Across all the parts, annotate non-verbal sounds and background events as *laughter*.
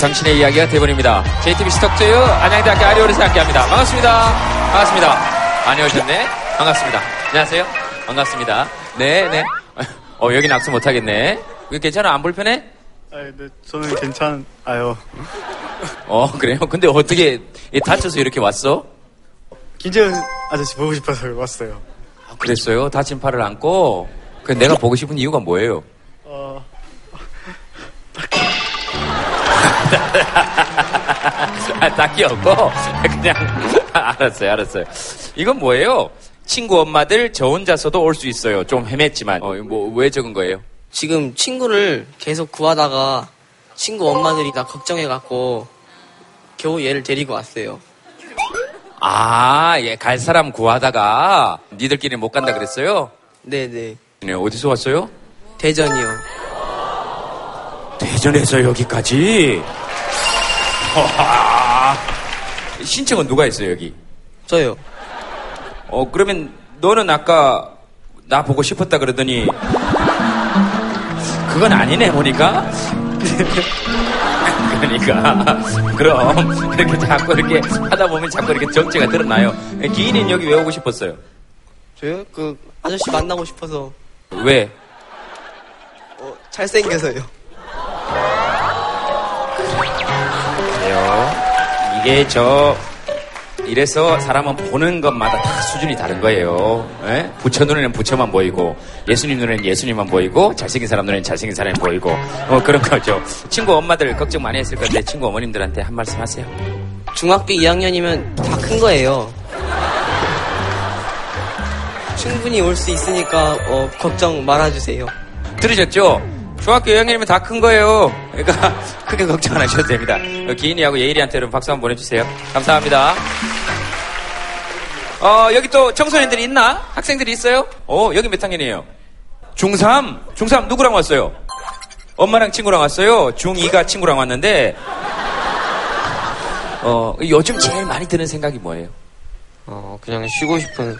당신의 이야기가 대본입니다. JTB 스톡트유 안양대학교 아리오르에서 함께합니다. 반갑습니다. 반갑습니다. 많이 오셨네. 반갑습니다. 안녕하세요. 반갑습니다. 네, 네. 어, 여긴 악수 못하겠네. 괜찮아? 안 불편해? 아, 네, 저는 괜찮아요. 어, 그래요? 근데 어떻게 다쳐서 이렇게 왔어? 김재현 아저씨 보고 싶어서 왔어요. 아, 그랬어요? 다친 팔을 안고? 그 내가 보고 싶은 이유가 뭐예요? 어, 아, 딱히 없고 그냥 알았어요, 알았어요. 이건 뭐예요? 친구 엄마들 저 혼자서도 올 수 있어요. 좀 헤맸지만 어, 뭐왜 적은 거예요? 지금 친구를 계속 구하다가 친구 엄마들이 다 걱정해갖고 겨우 얘를 데리고 왔어요. 아, 예, 갈 사람 구하다가 니들끼리 못 간다 그랬어요? 네네. 네, 어디서 왔어요? 대전이요. 대전에서 여기까지. *laughs* 신청은 누가 했어요 여기? 저요. 어 그러면 너는 아까 나 보고 싶었다 그러더니 그건 아니네 보니까. *laughs* 그러니까 그럼 이렇게 자꾸 이렇게 하다 보면 자꾸 이렇게 정체가 드러나요. 기인이는 여기 왜 오고 싶었어요? 저요? 그 아저씨 만나고 싶어서 왜? 어, 잘생겨서요. 이게 저 이래서 사람은 보는 것마다 다 수준이 다른 거예요. 예? 부처 눈에는 부처만 보이고 예수님 눈에는 예수님만 보이고 잘생긴 사람 눈에는 잘생긴 사람이 보이고 어, 그런 거죠. 친구 엄마들 걱정 많이 했을 건데 친구 어머님들한테 한 말씀 하세요. 중학교 2학년이면 다 큰 거예요. 충분히 올 수 있으니까 어, 걱정 말아주세요. 들으셨죠? 중학교 2학년이면 다 큰 거예요. 그러니까 *laughs* 크게 걱정 안 하셔도 됩니다. 어, 기인이하고 예일이한테 여러분 박수 한번 보내주세요. 감사합니다. 어, 여기 또 청소년들이 있나? 학생들이 있어요? 어, 여기 몇 학년이에요? 중3? 중3 누구랑 왔어요? 엄마랑 친구랑 왔어요? 중2가 친구랑 왔는데, 어, 요즘 제일 많이 드는 생각이 뭐예요? 어, 그냥 쉬고 싶은.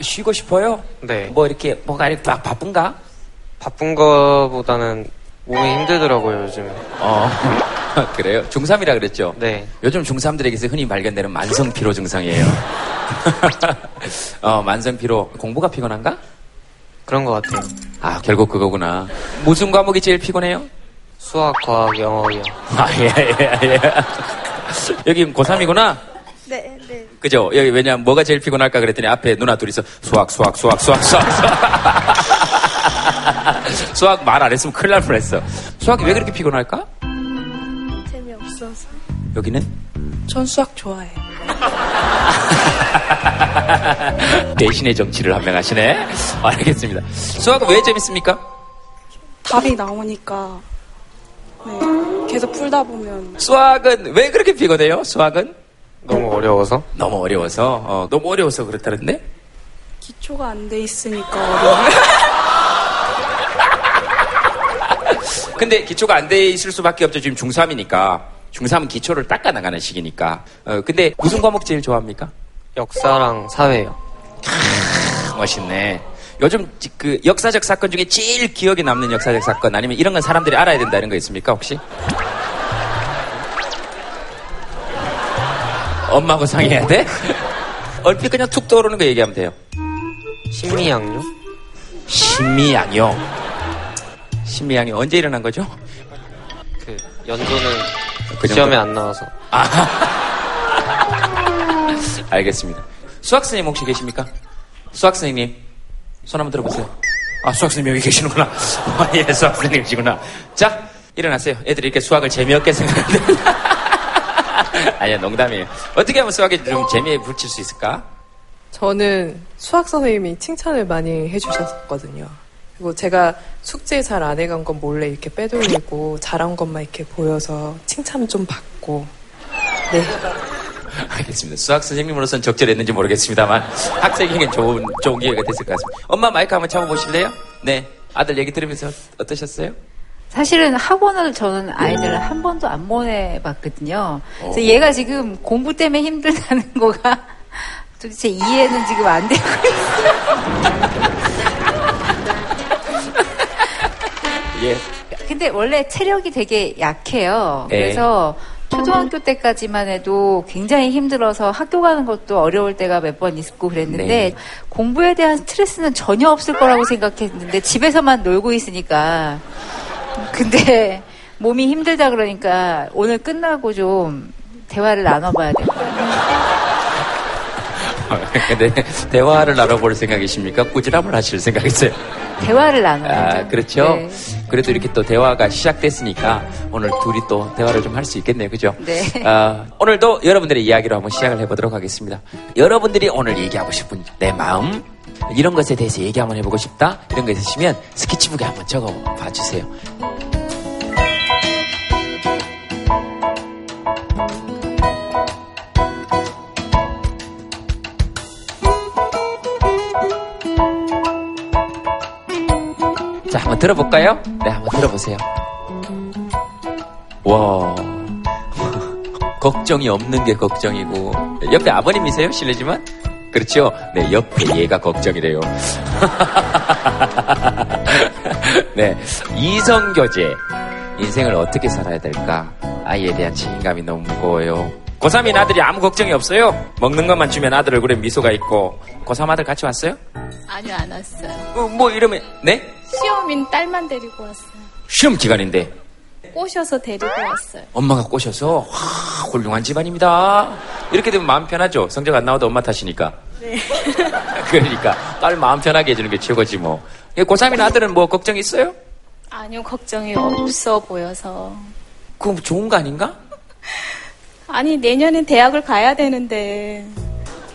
쉬고 싶어요? 네. 뭐 이렇게, 뭐가 이렇게 막 바쁜가? 바쁜 거보다는 몸이 힘들더라고요, 요즘에. 어, *laughs* 그래요? 중3이라 그랬죠? 네. 요즘 중3들에게서 흔히 발견되는 만성피로 증상이에요. *laughs* 어, 만성피로. 공부가 피곤한가? 그런 것 같아요. 아, 결국 그거구나. 무슨 과목이 제일 피곤해요? 수학, 과학, 영어요. 아, 예, 예, 예. 여기 고3이구나? 네, 네. 그죠? 여기 왜냐면 뭐가 제일 피곤할까 그랬더니 앞에 누나 둘이서 수학, 수학, 수학, 수학, 수학, 수학. *laughs* 수학 말 안 했으면 큰일 날 뻔했어. 수학이 왜 그렇게 피곤할까? 재미없어서. 여기는? 전 수학 좋아해요. *laughs* 대신의 정치를 한명 하시네. 알겠습니다. 수학은 왜 재밌습니까? 답이 나오니까 네, 계속 풀다 보면 수학은 왜 그렇게 피곤해요? 수학은? 너무 어려워서? 너무 어려워서, 어, 너무 어려워서 그렇다는데? 기초가 안 돼 있으니까 어려워요. *laughs* 근데 기초가 안 돼 있을 수밖에 없죠. 지금 중3이니까. 중3은 기초를 닦아 나가는 시기니까. 어, 근데 무슨 과목 제일 좋아합니까? 역사랑 사회요. 크, 멋있네. 요즘 지- 그 역사적 사건 중에 제일 기억에 남는 역사적 사건 아니면 이런 건 사람들이 알아야 된다 이런 거 있습니까 혹시? 엄마하고 상의해야 돼? 얼핏 그냥 툭 떠오르는 거 얘기하면 돼요. 신미양요? 신미양요. 신미양이 언제 일어난 거죠? 그, 연도는 그? 시험에 안 나와서. *laughs* 알겠습니다. 수학 선생님 혹시 계십니까? 수학 선생님 손 한번 들어보세요. 아 수학 선생님 여기 계시는구나. 아, *laughs* 예 수학 선생님이시구나. 자 일어나세요. 애들이 이렇게 수학을 재미없게 생각하는데 *laughs* *laughs* 아니야 농담이에요. 어떻게 하면 수학에 좀 재미에 붙일 수 있을까? 저는 수학 선생님이 칭찬을 많이 해주셨거든요. 그리고 제가 숙제 잘 안 해간 건 몰래 이렇게 빼돌리고 잘한 것만 이렇게 보여서 칭찬 좀 받고 네 알겠습니다. 수학 선생님으로서는 적절했는지 모르겠습니다만 학생에겐 좋은 좋은 기회가 됐을 것 같습니다. 엄마 마이크 한번 잡아보실래요? 네. 아들 얘기 들으면서 어떠셨어요? 사실은 학원을 저는 아이들을 한 번도 안 보내봤거든요. 그래서 얘가 지금 공부 때문에 힘들다는 *laughs* 거가 도대체 이해는 지금 안 되고 있어요. 예. 근데 원래 체력이 되게 약해요. 네. 그래서 초등학교 때까지만 해도 굉장히 힘들어서 학교 가는 것도 어려울 때가 몇 번 있고 그랬는데 네. 공부에 대한 스트레스는 전혀 없을 거라고 생각했는데 집에서만 놀고 있으니까 *laughs* 근데 몸이 힘들다 그러니까 오늘 끝나고 좀 대화를 나눠봐야 될 것 같아요. 근데 대화를 나눠볼 생각이십니까? 꾸지람을 하실 생각이세요? 대화를 나눠야죠. 아, 그렇죠. 네. 그래도 이렇게 또 대화가 시작됐으니까 오늘 둘이 또 대화를 좀 할 수 있겠네요. 그죠? 네. 아, 오늘도 여러분들의 이야기로 한번 시작을 해보도록 하겠습니다. 여러분들이 오늘 얘기하고 싶은 내 마음, 이런 것에 대해서 얘기 한번 해보고 싶다? 이런 거 있으시면 스케치북에 한번 적어 봐 주세요. 자, 한번 들어볼까요? 네, 한번 들어보세요. 와. *laughs* 걱정이 없는 게 걱정이고. 옆에 아버님이세요? 실례지만? 그렇죠? 네, 옆에 얘가 걱정이래요. *laughs* 네. 이성교제. 인생을 어떻게 살아야 될까? 아이에 대한 책임감이 너무 무거워요. 고3인 아들이 아무 걱정이 없어요? 먹는 것만 주면 아들 얼굴에 미소가 있고. 고3 아들 같이 왔어요? 아니요, 안 왔어요. 어, 뭐 이러면, 네? 시험인 딸만 데리고 왔어요. 시험 기간인데. 꼬셔서 데리고 왔어요. 엄마가 꼬셔서 와, 훌륭한 집안입니다. 이렇게 되면 마음 편하죠. 성적 안 나와도 엄마 탓이니까. 네. *laughs* 그러니까 딸 마음 편하게 해주는 게 최고지 뭐. 고3인 아들은 뭐 걱정 있어요? 아니요, 걱정이 없어 보여서. 그럼 좋은 거 아닌가? *laughs* 아니, 내년엔 대학을 가야 되는데.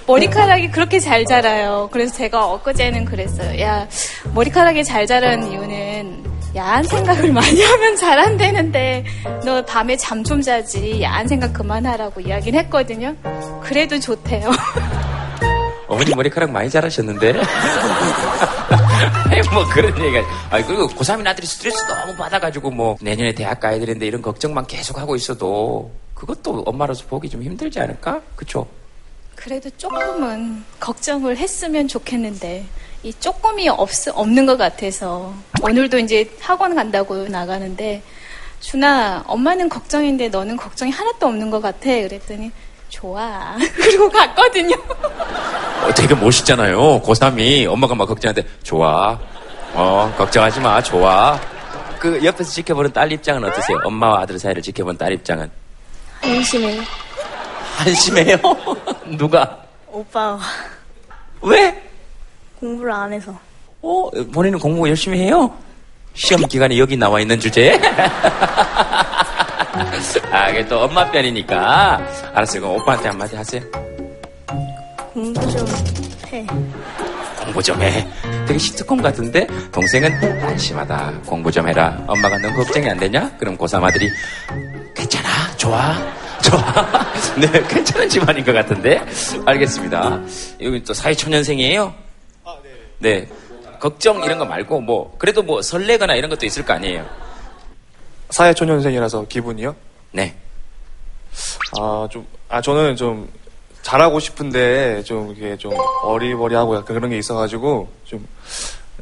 머리카락이 그렇게 잘 자라요. 그래서 제가 엊그제는 그랬어요. 야, 머리카락이 잘 자라는 이유는 야한 생각을 많이 하면 잘 안 되는데 너 밤에 잠 좀 자지 야한 생각 그만하라고 이야기는 했거든요. 그래도 좋대요. *laughs* 어머니 머리카락 많이 자라셨는데. 뭐 그런 얘기가. 아 그리고 고3인 아들이 스트레스 너무 받아가지고 뭐 내년에 대학 가야 되는데 이런 걱정만 계속 하고 있어도 그것도 엄마로서 보기 좀 힘들지 않을까? 그쵸? 그래도 조금은 걱정을 했으면 좋겠는데 이 조금이 없, 없는 것 같아서 오늘도 이제 학원 간다고 나가는데 준아 엄마는 걱정인데 너는 걱정이 하나도 없는 것 같아 그랬더니 좋아 *laughs* 그리고 갔거든요 어, 되게 멋있잖아요. 고3이 엄마가 막 걱정하는데 좋아. 어, 걱정하지 마. 좋아. 그 옆에서 지켜보는 딸 입장은 어떠세요? 엄마와 아들 사이를 지켜보는 딸 입장은 한심해요. 한심해요. *laughs* 누가? 오빠가 왜? 공부를 안 해서. 어, 본인은 공부 열심히 해요? 시험 기간에 여기 나와 있는 주제에? *laughs* 아, 이게 또 엄마 편이니까. 알았어요. 그럼 오빠한테 한마디 하세요. 공부 좀 해. 공부 좀 해. 되게 시트콤 같은데? 동생은 안심하다. 공부 좀 해라. 엄마가 넌 걱정이 안 되냐? 그럼 고3 아들이 괜찮아. 좋아. 좋아. *laughs* 네, 괜찮은 집안인 것 같은데? 알겠습니다. 여기 또 사회초년생이에요? 네. 걱정 이런 거 말고 뭐 그래도 뭐 설레거나 이런 것도 있을 거 아니에요. 사회초년생이라서 기분이요? 네. 아, 좀, 아, 저는 좀 잘하고 싶은데 좀 이게 좀 어리버리하고 약간 그런 게 있어가지고 좀,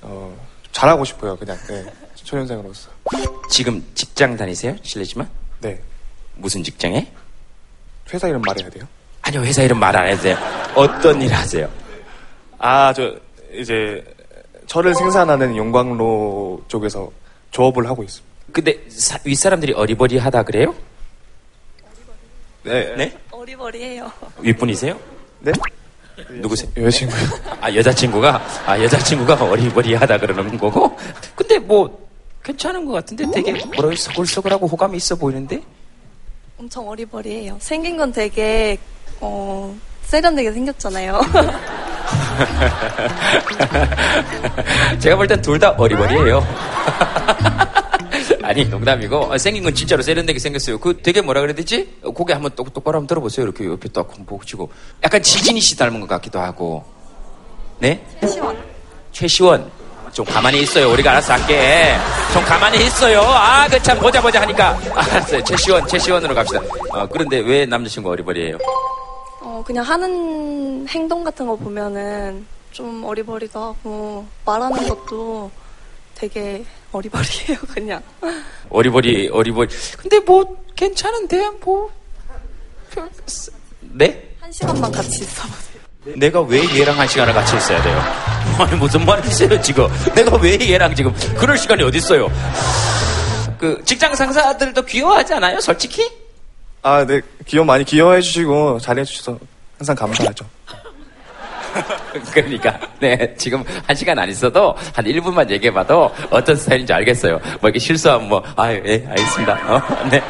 어, 좀 잘하고 싶어요. 그냥, 네. 초년생으로서. 지금 직장 다니세요? 실례지만 네. 무슨 직장에? 회사 이름 말해야 돼요? 아니요 회사 이름 말 안 해도 돼요. 어떤 일 하세요? 아, 저, 이제, 철을 생산하는 용광로 쪽에서 조업을 하고 있습니다. 근데 사- 윗사람들이 어리버리하다 그래요? 네. 네? 어리버리해요. 윗분이세요? 네? 누구세요? 여자친구요. 아 여자친구가 아 여자친구가 어리버리하다 그러는 거고. 근데 뭐 괜찮은 것 같은데 되게 뭐라 서글서글하고 호감이 있어 보이는데. 엄청 어리버리해요. 생긴 건 되게, 어, 세련되게 생겼잖아요. *laughs* *laughs* 제가 볼 땐 둘 다 어리버리해요. *laughs* 아니 농담이고 아, 생긴 건 진짜로 세련되게 생겼어요. 그 되게 뭐라 그래야 되지? 어, 고개 한번 똑, 똑바로 한번 들어보세요. 이렇게 옆에 딱 한번 보시고 약간 지진이 씨 닮은 것 같기도 하고. 네? 최시원. 최시원. 좀 가만히 있어요. 우리가 알아서 할게. 좀 가만히 있어요. 아, 그 참 보자 보자 하니까 *laughs* 알았어요. 최시원, 최시원으로 갑시다. 어, 그런데 왜 남자친구 어리버리해요? 어, 그냥 하는 행동 같은 거 보면은 좀 어리버리도 하고, 말하는 것도 되게 어리버리해요, *laughs* 그냥. 어리버리, 어리버리. 근데 뭐, 괜찮은데, 뭐. 별- 네? 한 시간만 같이 있어보세요. 내가 왜 얘랑 한 시간을 같이 있어야 돼요? *laughs* 아니, 무슨 말이세요, 지금? 내가 왜 얘랑 지금, 그럴 시간이 어딨어요? 그, 직장 상사들도 귀여워하지 않아요, 솔직히? 아, 네. 귀여 많이 귀여워해 주시고 잘해 주셔서 항상 감사하죠. *laughs* 그러니까, 네, 지금 한 시간 안 있어도 한 1분만 얘기해봐도 어떤 스타일인지 알겠어요. 뭐 이렇게 실수하면 뭐, 아유, 예, 알겠습니다. 어? *laughs* 네.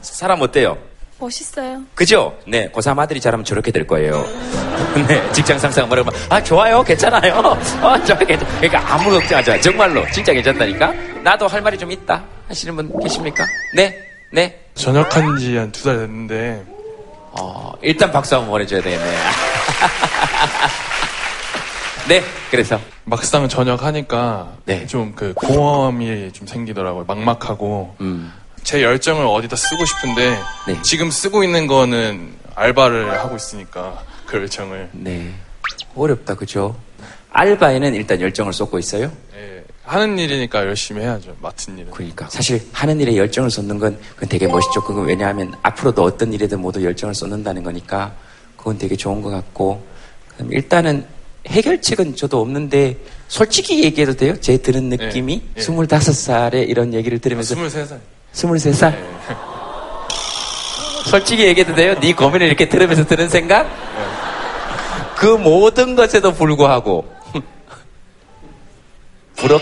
사람 어때요? 멋있어요. 그죠? 네, 고3 아들이 잘하면 저렇게 될 거예요. *laughs* 네, 직장 상사가 뭐라고 하면, 아, 좋아요, 괜찮아요. 어, 좋아, 괜찮 그러니까 아무 걱정하지 마. 정말로, 진짜 괜찮다니까? 나도 할 말이 좀 있다. 하시는 분 계십니까? 네, 네. 전역한 지 한 두 달 됐는데 어, 일단 박수 한번 보내줘야 되겠네. *laughs* 네, 그래서. 막상 전역하니까 네. 좀 그 공허함이 좀 생기더라고요. 막막하고 음, 제 열정을 어디다 쓰고 싶은데 네. 지금 쓰고 있는 거는 알바를 하고 있으니까 그 열정을 네. 어렵다, 그죠? 알바에는 일단 열정을 쏟고 있어요. 예, 하는 일이니까 열심히 해야죠. 맡은 일은. 그러니까 사실 하는 일에 열정을 쏟는 건 그건 되게 멋있죠. 그건 왜냐하면 앞으로도 어떤 일에든 모두 열정을 쏟는다는 거니까 그건 되게 좋은 것 같고 그럼 일단은 해결책은 저도 없는데 솔직히 얘기해도 돼요? 제 들은 느낌이 예. 25살에 이런 얘기를 들으면서 23살. 23살? 예. 솔직히 얘기해도 돼요? 네 고민을 이렇게 들으면서 드는 생각? 그 모든 것에도 불구하고 부럽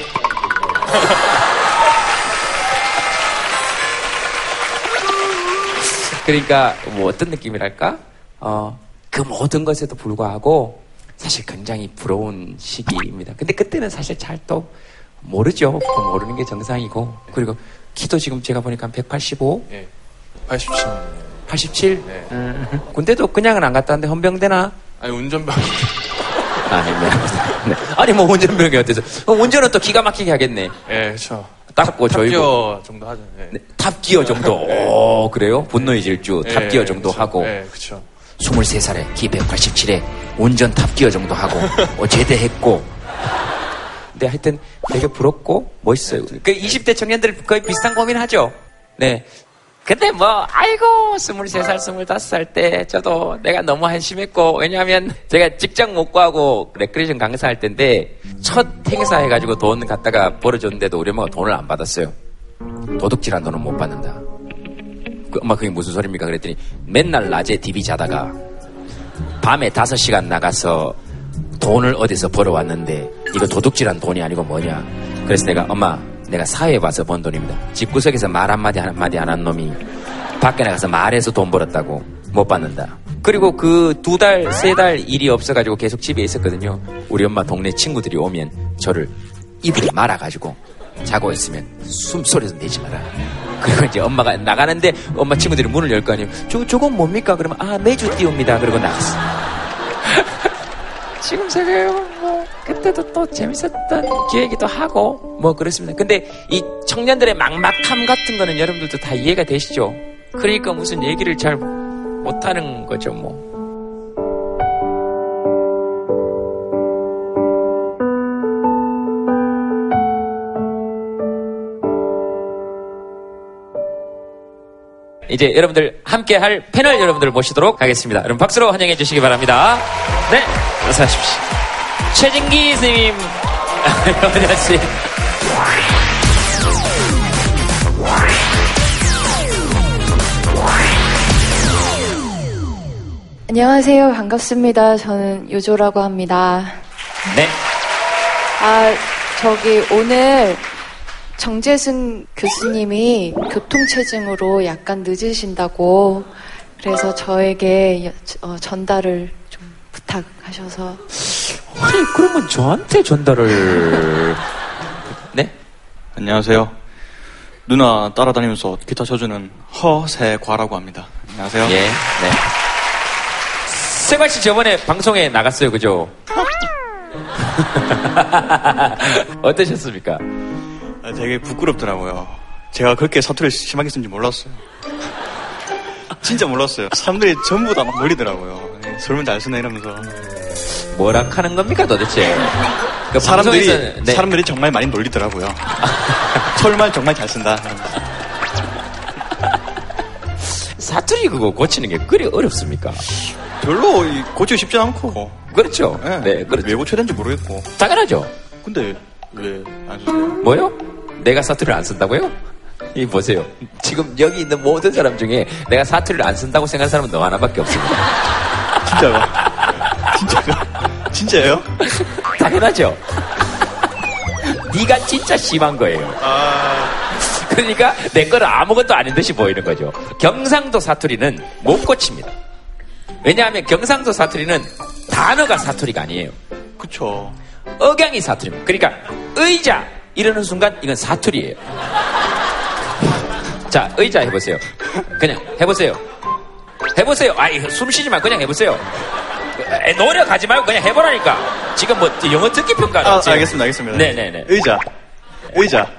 그러니까 뭐 어떤 느낌이랄까? 어, 그 모든 것에도 불구하고 사실 굉장히 부러운 시기입니다. 근데 그때는 사실 잘 또 모르죠. 그 모르는 게 정상이고 그리고 키도 지금 제가 보니까 한 185, 예. 87. 87. 네. 음, 군대도 그냥은 안 갔다 왔는데 헌병대나? 아니 운전병. 아, 네. 네. 아니 뭐 운전병이 어때서? 어, 운전은 또 기가 막히게 하겠네. 예, 그렇죠. 닦고 조이고. 탑기어 정도 하죠. 예. 네, 탑기어 정도. 오, 그래요? 분노의 질주, 예, 탑기어 정도 그쵸. 하고. 예, 그렇죠. 23살에 키 187에 운전 탑기어 정도 하고 어, 제대했고 근데 하여튼 되게 부럽고 멋있어요. 그 20대 청년들 거의 비슷한 고민하죠. 네. 근데 뭐 아이고 23살 25살 때 저도 내가 너무 한심했고 왜냐하면 제가 직장 못 구하고 레크레이션 강사할 때인데 첫 행사 해가지고 돈 갖다가 벌어줬는데도 우리 엄마가 돈을 안 받았어요. 도둑질한 돈은 못 받는다. 그 엄마 그게 무슨 소리입니까? 그랬더니 맨날 낮에 DB 자다가 밤에 5시간 나가서 돈을 어디서 벌어왔는데 이거 도둑질한 돈이 아니고 뭐냐. 그래서 내가 엄마 내가 사회에 봐서 번 돈입니다. 집구석에서 말 한마디 한마디 안 한 놈이 밖에 나가서 말해서 돈 벌었다고 못 받는다. 그리고 그 두 달, 세 달 일이 없어가지고 계속 집에 있었거든요. 우리 엄마 동네 친구들이 오면 저를 이불에 말아가지고 자고 있으면 숨소리도 내지 마라. 그리고 이제 엄마가 나가는데 엄마 친구들이 문을 열 거 아니에요. 저, 저건 뭡니까? 그러면 아, 매주 띄웁니다. 그러고 나갔어. 지금 생각해요. 뭐, 그때도 또 재밌었던 기회이기도 하고, 뭐, 그렇습니다. 근데 이 청년들의 막막함 같은 거는 여러분들도 다 이해가 되시죠? 그러니까 무슨 얘기를 잘 못하는 거죠, 뭐. 이제 여러분들 함께 할 패널 여러분들 모시도록 하겠습니다. 여러분 박수로 환영해 주시기 바랍니다. 네, 어서 오십시오. 최진기 선생님, *laughs* 여자 씨. 안녕하세요. 반갑습니다. 저는 요조라고 합니다. 네, 아, 저기 오늘 정재승 교수님이 교통체증으로 약간 늦으신다고 그래서 저에게 여- 어, 전달을 좀 부탁하셔서 아니 그러면 저한테 전달을 네? 안녕하세요. 누나 따라다니면서 기타 쳐주는 허세과라고 합니다. 안녕하세요. 예, 네. 세관 씨 저번에 방송에 나갔어요, 그죠? *laughs* *laughs* 어떠셨습니까? 아, 되게 부끄럽더라고요. 제가 그렇게 사투리를 심하게 쓴지 몰랐어요. 진짜 몰랐어요. 사람들이 전부 다 막 놀리더라고요. 예, 설문 잘 쓰네 이러면서. 뭐라 하는 겁니까 도대체? 그 사람들이 네. 사람들이 정말 많이 놀리더라고요. *laughs* 설말 정말 잘 쓴다. 사투리 그거 고치는 게 그리 어렵습니까? 별로 이- 고치기 쉽지 않고. 그렇죠. 네, 그렇죠. 왜 고쳐야 되는지 모르겠고. 당연하죠. 근데 왜 안 쓰세요? 뭐요? 내가 사투리를 안 쓴다고요? 이 보세요. 지금 여기 있는 모든 사람 중에 내가 사투리를 안 쓴다고 생각하는 사람은 너 하나밖에 없습니다. 진짜요? 진짜요? 진짜예요? 당연하죠. 네가 진짜 심한 거예요. 그러니까 내 거는 아무것도 아닌 듯이 보이는 거죠. 경상도 사투리는 못 고칩니다. 왜냐하면 경상도 사투리는 단어가 사투리가 아니에요. 그쵸. 억양이 사투리입니다. 그러니까 의자 이러는 순간 이건 사투리예요. 자, 의자 해보세요. 그냥 해보세요. 해보세요. 아이, 숨 쉬지만 그냥 해보세요. 에, 노력하지 말고 그냥 해보라니까. 지금 뭐 영어 듣기 평가를 아, 지금- 알겠습니다, 알겠습니다. 네네네. 의자. 의자. *laughs*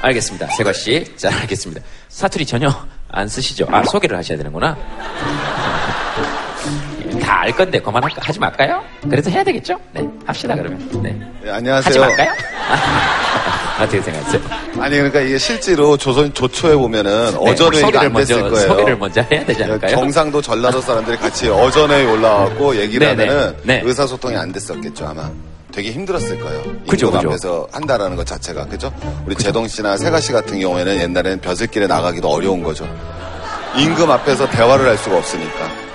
알겠습니다. 세과 씨. 자, 알겠습니다. 사투리 전혀 안 쓰시죠? 아, 소개를 하셔야 되는구나. 다알 건데 그만할까? 하지 말까요? 그래도 해야 되겠죠? 네, 합시다 그러면. 네. 네, 하지 안녕하세요. 말까요? *laughs* 어떻게 생각하세요? 아니 그러니까 이게 실제로 조선 조초에 보면은 네, 어전회의가 안 됐을 먼저, 거예요. 소개를 먼저 해야 되지 않을까요? 경상도 전라도 사람들이 같이 어전회에 올라와갖고 얘기를 네네. 하면은 네. 의사소통이 안 됐었겠죠 아마. 되게 힘들었을 거예요. 그죠, 그죠. 앞에서 한다라는 것 자체가 그죠? 우리 제동 씨나 세가 씨 같은 경우에는 옛날에는 벼슬길에 나가기도 어려운 거죠. 임금 앞에서 대화를 할 수가 없으니까.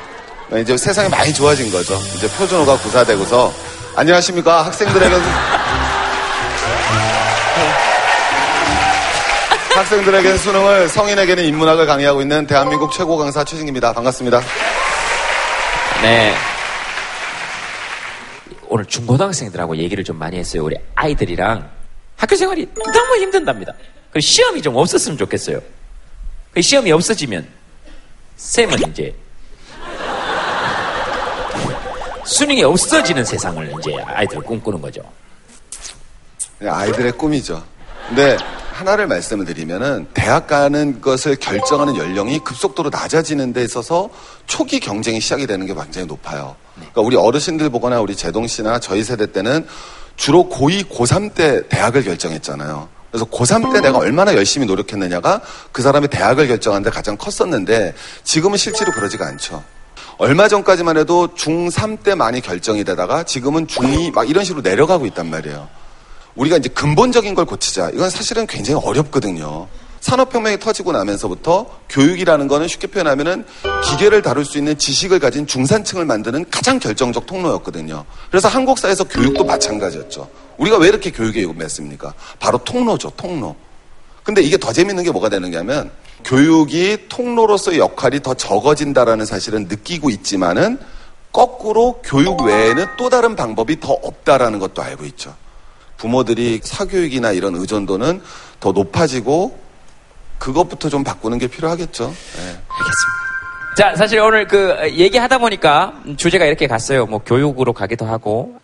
이제 세상이 많이 좋아진 거죠. 이제 표준어가 구사되고서 안녕하십니까 학생들에게 *laughs* 학생들에게는 수능을 성인에게는 인문학을 강의하고 있는 대한민국 최고 강사 최진기입니다. 반갑습니다. 네. 오늘 중고등학생들하고 얘기를 좀 많이 했어요. 우리 아이들이랑 학교 생활이 너무 힘든답니다. 그리고 시험이 좀 없었으면 좋겠어요. 그 시험이 없어지면 쌤은 이제 수능이 없어지는 세상을 이제 아이들 꿈꾸는 거죠. 그냥 아이들의 꿈이죠. 근데 하나를 말씀을 드리면은 대학 가는 것을 결정하는 연령이 급속도로 낮아지는 데 있어서 초기 경쟁이 시작이 되는 게 굉장히 높아요. 그러니까 우리 어르신들 보거나 우리 제동 씨나 저희 세대 때는 주로 고2, 고3 때 대학을 결정했잖아요. 그래서 고3 때 내가 얼마나 열심히 노력했느냐가 그 사람의 대학을 결정하는 데 가장 컸었는데 지금은 실제로 그러지가 않죠. 얼마 전까지만 해도 중3 때 많이 결정이 되다가 지금은 중2 막 이런 식으로 내려가고 있단 말이에요. 우리가 이제 근본적인 걸 고치자. 이건 사실은 굉장히 어렵거든요. 산업혁명이 터지고 나면서부터 교육이라는 거는 쉽게 표현하면은 기계를 다룰 수 있는 지식을 가진 중산층을 만드는 가장 결정적 통로였거든요. 그래서 한국사에서 교육도 마찬가지였죠. 우리가 왜 이렇게 교육에 요금했습니까? 바로 통로죠, 통로. 근데 이게 더 재밌는 게 뭐가 되는냐면 교육이 통로로서의 역할이 더 적어진다라는 사실은 느끼고 있지만은 거꾸로 교육 외에는 또 다른 방법이 더 없다라는 것도 알고 있죠. 부모들이 사교육이나 이런 의존도는 더 높아지고 그것부터 좀 바꾸는 게 필요하겠죠. 네. 자, 사실 오늘 그 얘기하다 보니까 주제가 이렇게 갔어요. 뭐 교육으로 가기도 하고.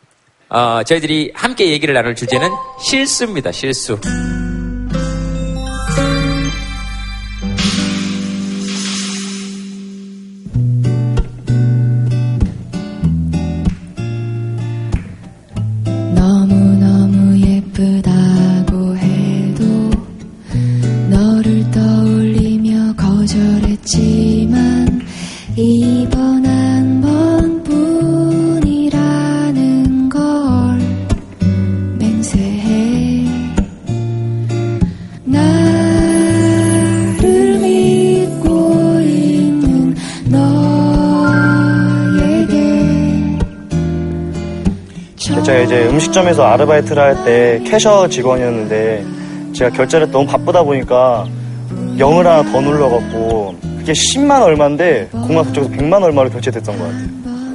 어, 저희들이 함께 얘기를 나눌 주제는 실수입니다. 실수. 음식점에서 아르바이트를 할 때 캐셔 직원이었는데 제가 결제를 너무 바쁘다 보니까 0을 하나 더 눌러갖고 그게 10만 얼마인데 공항 그쪽에서 100만 얼마로 결제됐던 것 같아요.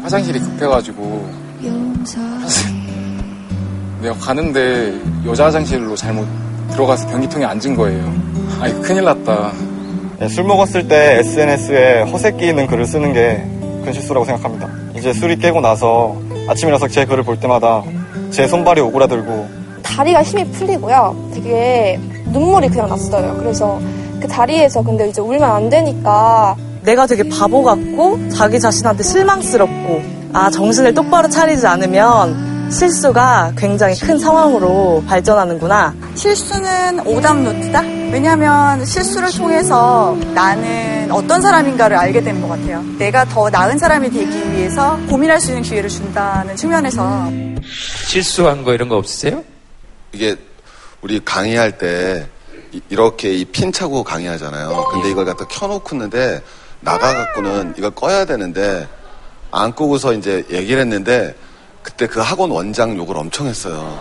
화장실이 급해가지고 *laughs* 내가 가는데 여자 화장실로 잘못 들어가서 변기통에 앉은 거예요. 아이 큰일 났다. 네, 술 먹었을 때 SNS에 허세끼 있는 글을 쓰는 게 큰 실수라고 생각합니다. 이제 술이 깨고 나서 아침 일어나서 제 글을 볼 때마다 제 손발이 오그라들고 다리가 힘이 풀리고요. 되게 눈물이 그냥 났어요. 그래서 그 다리에서 근데 이제 울면 안 되니까 내가 되게 바보 같고 자기 자신한테 실망스럽고 아 정신을 똑바로 차리지 않으면 실수가 굉장히 큰 상황으로 발전하는구나. 실수는 오답 노트다? 왜냐하면 실수를 통해서 나는 어떤 사람인가를 알게 되는 것 같아요. 내가 더 나은 사람이 되기 위해서 고민할 수 있는 기회를 준다는 측면에서 실수한 거 이런 거 없으세요? 이게 우리 강의할 때 이- 이렇게 이 핀 차고 강의하잖아요. 근데 이걸 갖다 켜놓고 있는데 나가갖고는 이걸 꺼야 되는데 안 끄고서 이제 얘기를 했는데 그때 그 학원 원장 욕을 엄청 했어요.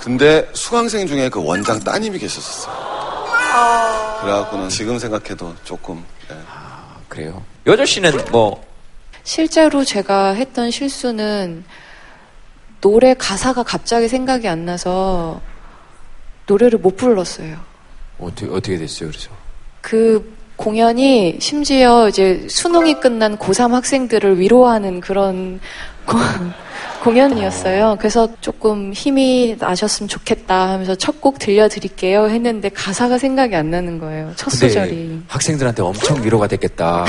근데 수강생 중에 그 원장 따님이 계셨었어요. 그래갖고는 지금 생각해도 조금 예. 그래요. 여조 씨는 뭐 실제로 제가 했던 실수는 노래 가사가 갑자기 생각이 안 나서 노래를 못 불렀어요. 어떻게 어떻게 됐어요? 그래서 그 공연이 심지어 이제 수능이 끝난 고3 학생들을 위로하는 그런 고- *laughs* 공연이었어요. 그래서 조금 힘이 나셨으면 좋겠다 하면서 첫 곡 들려드릴게요 했는데 가사가 생각이 안 나는 거예요. 첫 소절이. 학생들한테 엄청 위로가 됐겠다.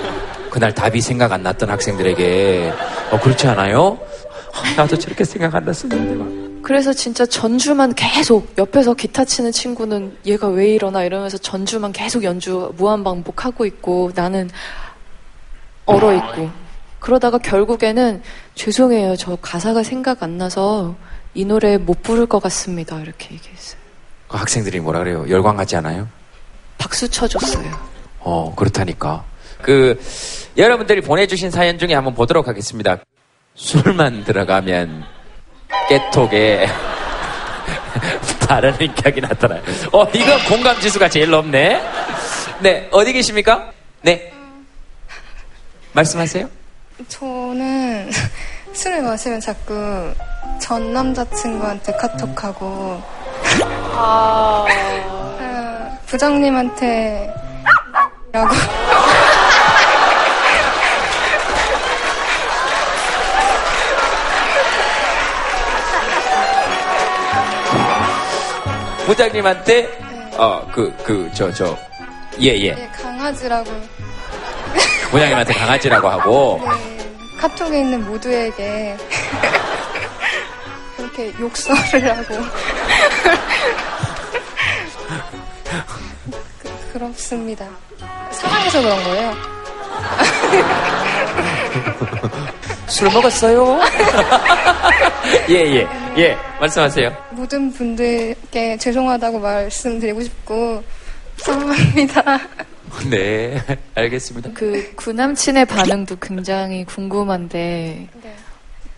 *laughs* 그날 답이 생각 안 났던 학생들에게 어 그렇지 않아요? 아, 나도 저렇게 생각 안 났었는데 막. 그래서 진짜 전주만 계속 옆에서 기타 치는 친구는 얘가 왜 이러나 이러면서 전주만 계속 연주 무한 반복하고 있고 나는 얼어 있고 그러다가 결국에는 죄송해요 저 가사가 생각 안 나서 이 노래 못 부를 것 같습니다 이렇게 얘기했어요. 그 학생들이 뭐라 그래요? 열광 하지 않아요? 박수 쳐줬어요. 어 그렇다니까. 그 여러분들이 보내주신 사연 중에 한번 보도록 하겠습니다. 술만 들어가면 깨톡에 *laughs* 다른 인격이 나타나요. 어 이거 공감 지수가 제일 높네. 네 어디 계십니까? 네 말씀하세요. 저는 *laughs* 술을 마시면 자꾸 전 남자친구한테 카톡하고 아, 부장님한테 라고. 부장님한테? 어그 그 저 저. 예예. 예, 강아지라고 부장님한테 강아지라고 하고 카톡에 있는 모두에게 그렇게 욕설을 하고 그, 그렇습니다. 사랑해서 그런 거예요. 술 먹었어요? 예 예 예, 말씀하세요. 모든 분들께 죄송하다고 말씀드리고 싶고 *laughs* 사랑합니다. *laughs* 네 알겠습니다. 그 구남친의 반응도 굉장히 궁금한데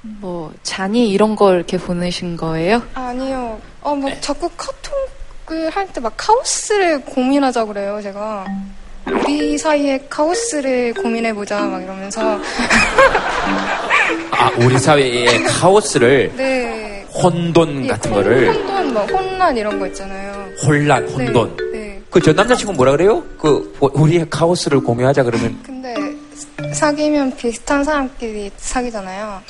뭐 잔이 이런 걸 이렇게 보내신 거예요? 아니요. 어, 뭐 자꾸 카톡을 할 때 막 카오스를 고민하자 그래요, 제가. 우리 사이에 카오스를 고민해보자, 막 이러면서. *laughs* 아 우리 사회의 카오스를 네. 혼돈 예, 같은 혼- 거를 혼돈, 막 혼란 이런 거 있잖아요. 혼란 혼돈 네. 그저 남자친구 뭐라 그래요? 그 우리의 카오스를 공유하자 그러면 근데 사귀면 비슷한 사람끼리 사귀잖아요.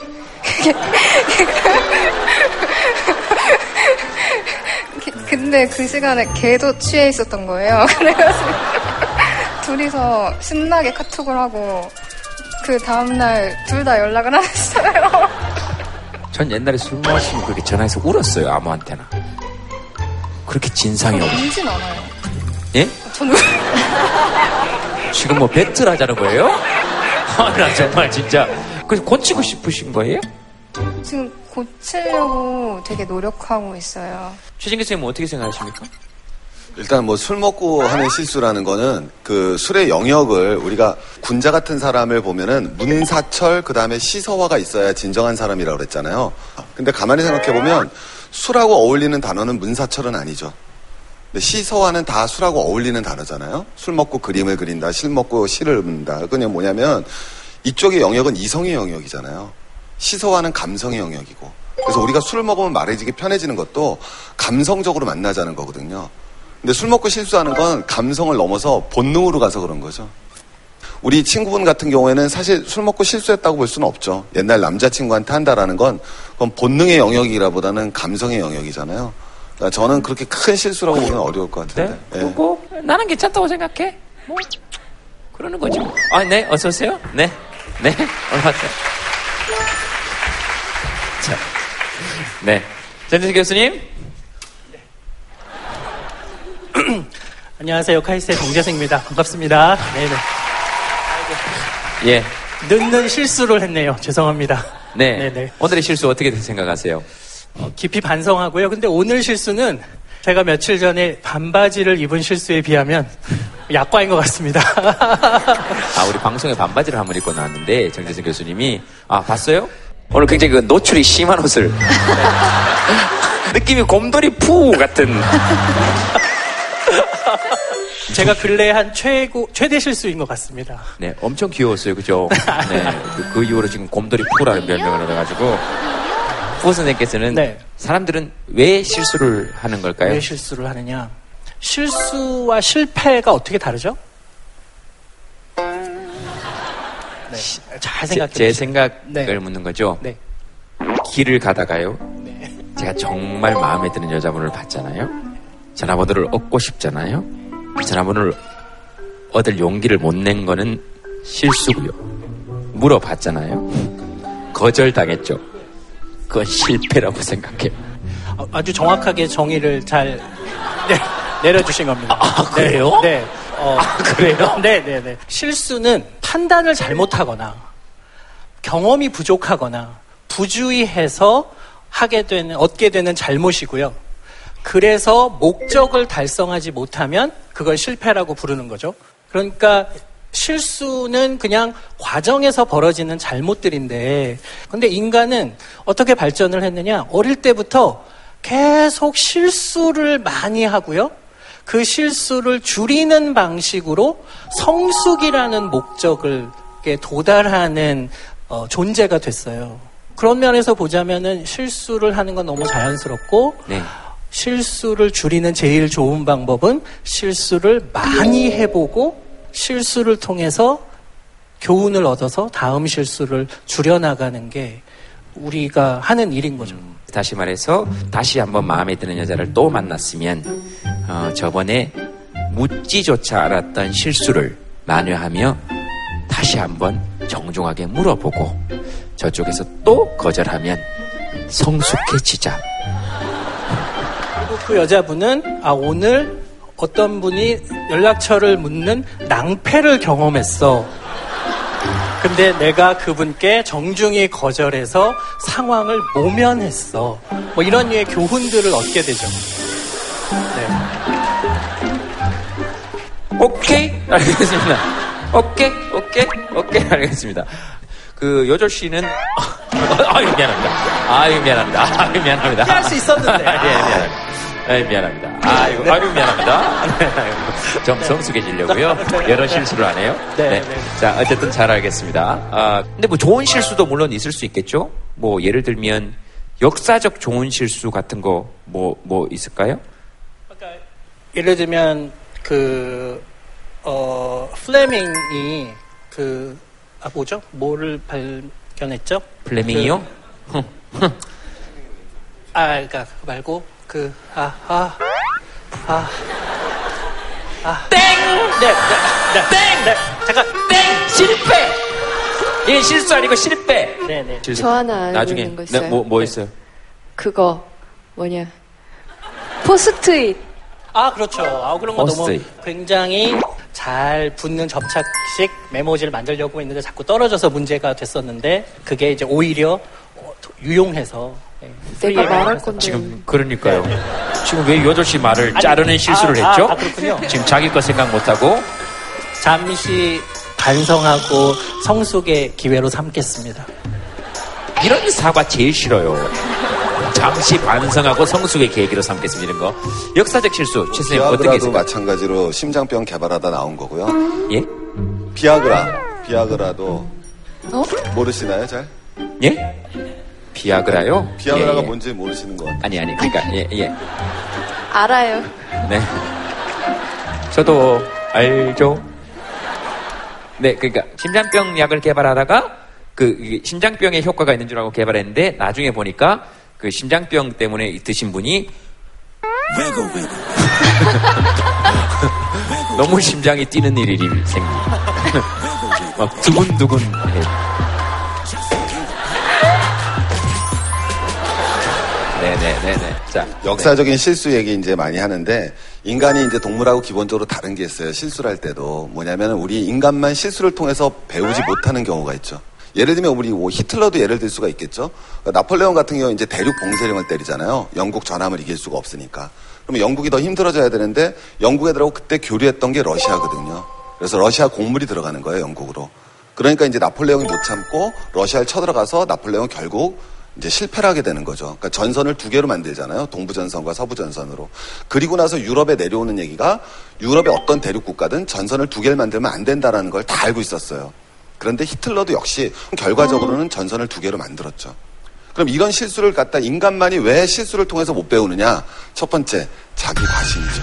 그- *laughs* 근데 그 시간에 걔도 취해 있었던 거예요. *laughs* 그래가지고 둘이서 신나게 카톡을 하고 그 다음날 둘 다 연락을 안 했어요. 전 옛날에 술 마시면 그렇게 전화해서 울었어요 아무한테나 그렇게 진상이 없어 울진 않아요. 예? 저는 지금 뭐 배틀 하자는 거예요? *laughs* 아, 나 정말 진짜 그래서 고치고 싶으신 거예요? 지금 고치려고 되게 노력하고 있어요. 최진기 선생님은 어떻게 생각하십니까? 일단 뭐 술 먹고 하는 실수라는 거는 그 술의 영역을 우리가 군자 같은 사람을 보면은 문사철 그 다음에 시서화가 있어야 진정한 사람이라고 그랬잖아요. 근데 가만히 생각해 보면 술하고 어울리는 단어는 문사철은 아니죠. 근데 시서화는 다 술하고 어울리는 단어잖아요. 술 먹고 그림을 그린다, 실 먹고 시를 읊는다. 그냥 뭐냐면 이쪽의 영역은 이성의 영역이잖아요. 시서화는 감성의 영역이고. 그래서 우리가 술 먹으면 말해지기 편해지는 것도 감성적으로 만나자는 거거든요. 근데 술 먹고 실수하는 건 감성을 넘어서 본능으로 가서 그런 거죠. 우리 친구분 같은 경우에는 사실 술 먹고 실수했다고 볼 수는 없죠. 옛날 남자친구한테 한다라는 건 그건 본능의 영역이라보다는 감성의 영역이잖아요. 그러니까 저는 그렇게 큰 실수라고 보면 어려울 것 같은데. 예. 뭐 나는 괜찮다고 생각해. 뭐 그러는 거죠. 아, 네, 어서 오세요. 네, 네, 올라왔어요. 자, 네, 전재수 교수님. *clears throat* 안녕하세요. 카이스트의 정재승입니다. 반갑습니다. 네네. 예, 늦는 실수를 했네요. 죄송합니다. 네. 네네. 오늘의 실수 어떻게 생각하세요? 어, 깊이 반성하고요. 근데 오늘 실수는 제가 며칠 전에 반바지를 입은 실수에 비하면 약과인 것 같습니다. *laughs* 아, 우리 방송에 반바지를 한번 입고 나왔는데, 정재승 교수님이, 아, 봤어요? 오늘 굉장히 그 노출이 심한 옷을. *laughs* 느낌이 곰돌이 푸 같은. *laughs* 제가 근래 한 최고, 최대 실수인 것 같습니다. 네, 엄청 귀여웠어요. 그죠? 네. 그, 그 이후로 지금 곰돌이 푸라는 별명을 얻어가지고. 푸 선생님께서는 사람들은 왜 실수를 하는 걸까요? 왜 실수를 하느냐? 실수와 실패가 어떻게 다르죠? 네, 잘 생각해 제, 제. 생각을 네. 묻는 거죠. 네. 길을 가다가요. 네. 제가 정말 마음에 드는 여자분을 봤잖아요. 전화번호를 얻고 싶잖아요. 그 전화번호를 얻을 용기를 못 낸 거는 실수고요. 물어봤잖아요. 거절당했죠. 그건 실패라고 생각해요. 어, 아주 정확하게 정의를 잘 네, 내려주신 겁니다. 아, 그래요? 네. 네. 어, 그래요? 네, 네, 네. 실수는 판단을 잘못하거나 경험이 부족하거나 부주의해서 하게 되는 얻게 되는 잘못이고요. 그래서 목적을 달성하지 못하면 그걸 실패라고 부르는 거죠. 그러니까 실수는 그냥 과정에서 벌어지는 잘못들인데, 근데 인간은 어떻게 발전을 했느냐? 어릴 때부터 계속 실수를 많이 하고요. 그 실수를 줄이는 방식으로 성숙이라는 목적을 도달하는 어, 존재가 됐어요. 그런 면에서 보자면은 실수를 하는 건 너무 자연스럽고 네. 실수를 줄이는 제일 좋은 방법은 실수를 많이 해보고 실수를 통해서 교훈을 얻어서 다음 실수를 줄여나가는 게 우리가 하는 일인 거죠. 다시 말해서 다시 한번 마음에 드는 여자를 또 만났으면 어, 저번에 묻지조차 않았던 실수를 만회하며 다시 한번 정중하게 물어보고 저쪽에서 또 거절하면 성숙해지자. 그리고 그 여자분은 아 오늘 어떤 분이 연락처를 묻는 낭패를 경험했어. 근데 내가 그분께 정중히 거절해서 상황을 모면했어. 뭐 이런 류의 교훈들을 얻게 되죠. 오케이 알겠습니다. 오케이 오케이 오케이 알겠습니다. 그 여절 씨는 *laughs* 아유 미안합니다. 아유 미안합니다. 아유 미안합니다. 피할 수 있었는데. *laughs* 예 미안합니다. 아유 미안합니다. 아유 아유 미안합니다. 네, 좀 성숙해지려고요. 여러 실수를 안 해요. 네, 자 어쨌든 잘 알겠습니다. 아 근데 뭐 좋은 실수도 물론 있을 수 있겠죠. 뭐 예를 들면 역사적 좋은 실수 같은 거 뭐 뭐 있을까요? 예를 들면 그 어, 플레밍이 그 아, 뭐죠? 뭐를 발견했죠? 플레밍이요? 그, 아, 그러니까 그거 말고 그 아, 아, 아, 아. 땡! 네, 네, 네, 땡! 네, 잠깐, 땡! 실패! 이게 실수 아니고 실패! 네, 네. 실수. 저 하나 알고 나중에 있는 거 있어요. 네, 뭐, 뭐 있어요? 그거 뭐냐 포스트잇 아, 그렇죠. 아, 그런 거 너무 포스트잇. 굉장히 잘 붙는 접착식 메모지를 만들려고 했는데 자꾸 떨어져서 문제가 됐었는데 그게 이제 오히려 어, 유용해서 네, 내가 말할. 건데 지금 그러니까요. 지금 왜 여덟 시 말을 아니, 자르는 실수를 아, 아, 했죠? 아, 그렇군요. 지금 자기 거 생각 못 하고 잠시 반성하고 성숙의 기회로 삼겠습니다. 이런 사과 제일 싫어요. 잠시 반성하고 성숙의 계기로 삼겠습니다. 이런 거. 역사적 실수, 최 선생님 어떻게 생각? 마찬가지로 심장병 개발하다 나온 거고요. 예? 비아그라, 비아그라도 어? 모르시나요, 잘? 예? 비아그라요? 비아그라가 예, 예. 뭔지 모르시는 것 같아요. 아니 아니 그러니까 예 예. 알아요. 네. 저도 알죠. 네, 그러니까 심장병 약을 개발하다가 그 심장병에 효과가 있는 줄 알고 개발했는데 나중에 보니까 그 심장병 때문에 드신 분이 *laughs* 너무 심장이 뛰는 일이 생깁니다. 막 두근두근 해. 네네네네. 자, 역사적인 실수 얘기 이제 많이 하는데 인간이 이제 동물하고 기본적으로 다른 게 있어요. 실수를 할 때도 뭐냐면 우리 인간만 실수를 통해서 배우지 못하는 경우가 있죠. 예를 들면 우리 뭐 히틀러도 예를 들 수가 있겠죠. 그러니까 나폴레옹 같은 경우 이제 대륙 봉쇄령을 때리잖아요. 영국 전함을 이길 수가 없으니까. 그러면 영국이 더 힘들어져야 되는데 영국 애들하고 그때 교류했던 게 러시아거든요. 그래서 러시아 곡물이 들어가는 거예요, 영국으로. 그러니까 이제 나폴레옹이 못 참고 러시아를 쳐들어가서 나폴레옹은 결국 이제 실패를 하게 되는 거죠. 그러니까 전선을 두 개로 만들잖아요. 동부전선과 서부전선으로. 그리고 나서 유럽에 내려오는 얘기가 유럽의 어떤 대륙 국가든 전선을 두 개를 만들면 안 된다라는 걸 다 알고 있었어요. 그런데 히틀러도 역시 결과적으로는 전선을 두 개로 만들었죠. 그럼 이런 실수를 갖다 인간만이 왜 실수를 통해서 못 배우느냐? 첫 번째, 자기 과신이죠.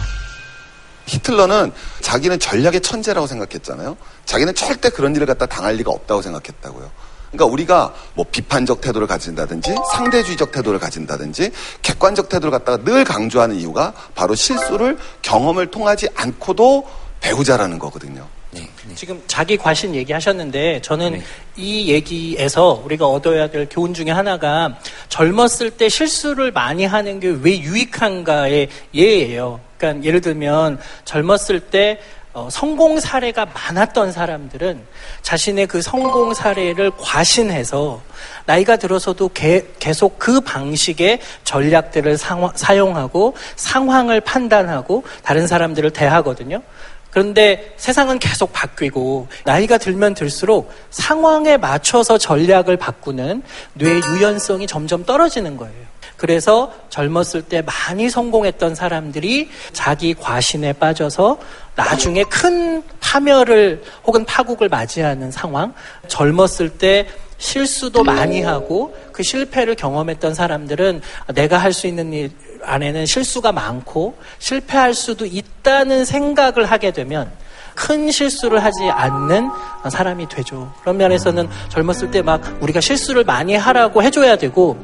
히틀러는 자기는 전략의 천재라고 생각했잖아요. 자기는 절대 그런 일을 갖다 당할 리가 없다고 생각했다고요. 그러니까 우리가 뭐 비판적 태도를 가진다든지 상대주의적 태도를 가진다든지 객관적 태도를 갖다가 늘 강조하는 이유가 바로 실수를 경험을 통하지 않고도 배우자라는 거거든요. 지금 자기 과신 얘기하셨는데 저는 네. 이 얘기에서 우리가 얻어야 될 교훈 중에 하나가 젊었을 때 실수를 많이 하는 게 왜 유익한가의 예예요. 그러니까 예를 들면 젊었을 때 어, 성공 사례가 많았던 사람들은 자신의 그 성공 사례를 과신해서 나이가 들어서도 개- 계속 그 방식의 전략들을 상화- 사용하고 상황을 판단하고 다른 사람들을 대하거든요. 그런데 세상은 계속 바뀌고 나이가 들면 들수록 상황에 맞춰서 전략을 바꾸는 뇌의 유연성이 점점 떨어지는 거예요. 그래서 젊었을 때 많이 성공했던 사람들이 자기 과신에 빠져서 나중에 큰 파멸을 혹은 파국을 맞이하는 상황, 젊었을 때 실수도 많이 하고 그 실패를 경험했던 사람들은 내가 할 수 있는 일 안에는 실수가 많고 실패할 수도 있다는 생각을 하게 되면 큰 실수를 하지 않는 사람이 되죠. 그런 면에서는 젊었을 때 막 우리가 실수를 많이 하라고 해줘야 되고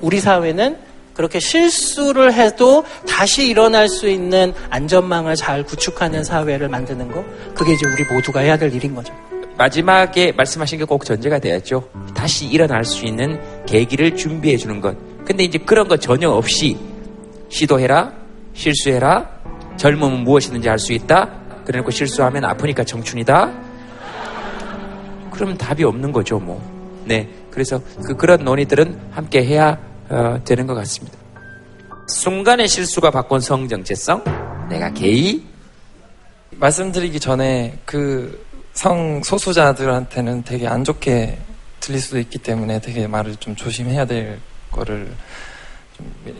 우리 사회는 그렇게 실수를 해도 다시 일어날 수 있는 안전망을 잘 구축하는 사회를 만드는 거 그게 이제 우리 모두가 해야 될 일인 거죠. 마지막에 말씀하신 게 꼭 전제가 돼야죠. 다시 일어날 수 있는 계기를 준비해 주는 것. 근데 이제 그런 거 전혀 없이 시도해라, 실수해라, 젊음은 무엇이든지 할수 있다. 그래 놓고 실수하면 아프니까 청춘이다. 그러면 답이 없는 거죠, 뭐. 네. 그래서 그, 그런 논의들은 함께 해야 어, 되는 것 같습니다. 순간의 실수가 바꾼 성정체성. 내가 게이. 말씀드리기 전에 그 성소수자들한테는 되게 안 좋게 들릴 수도 있기 때문에 되게 말을 좀 조심해야 될 거를 좀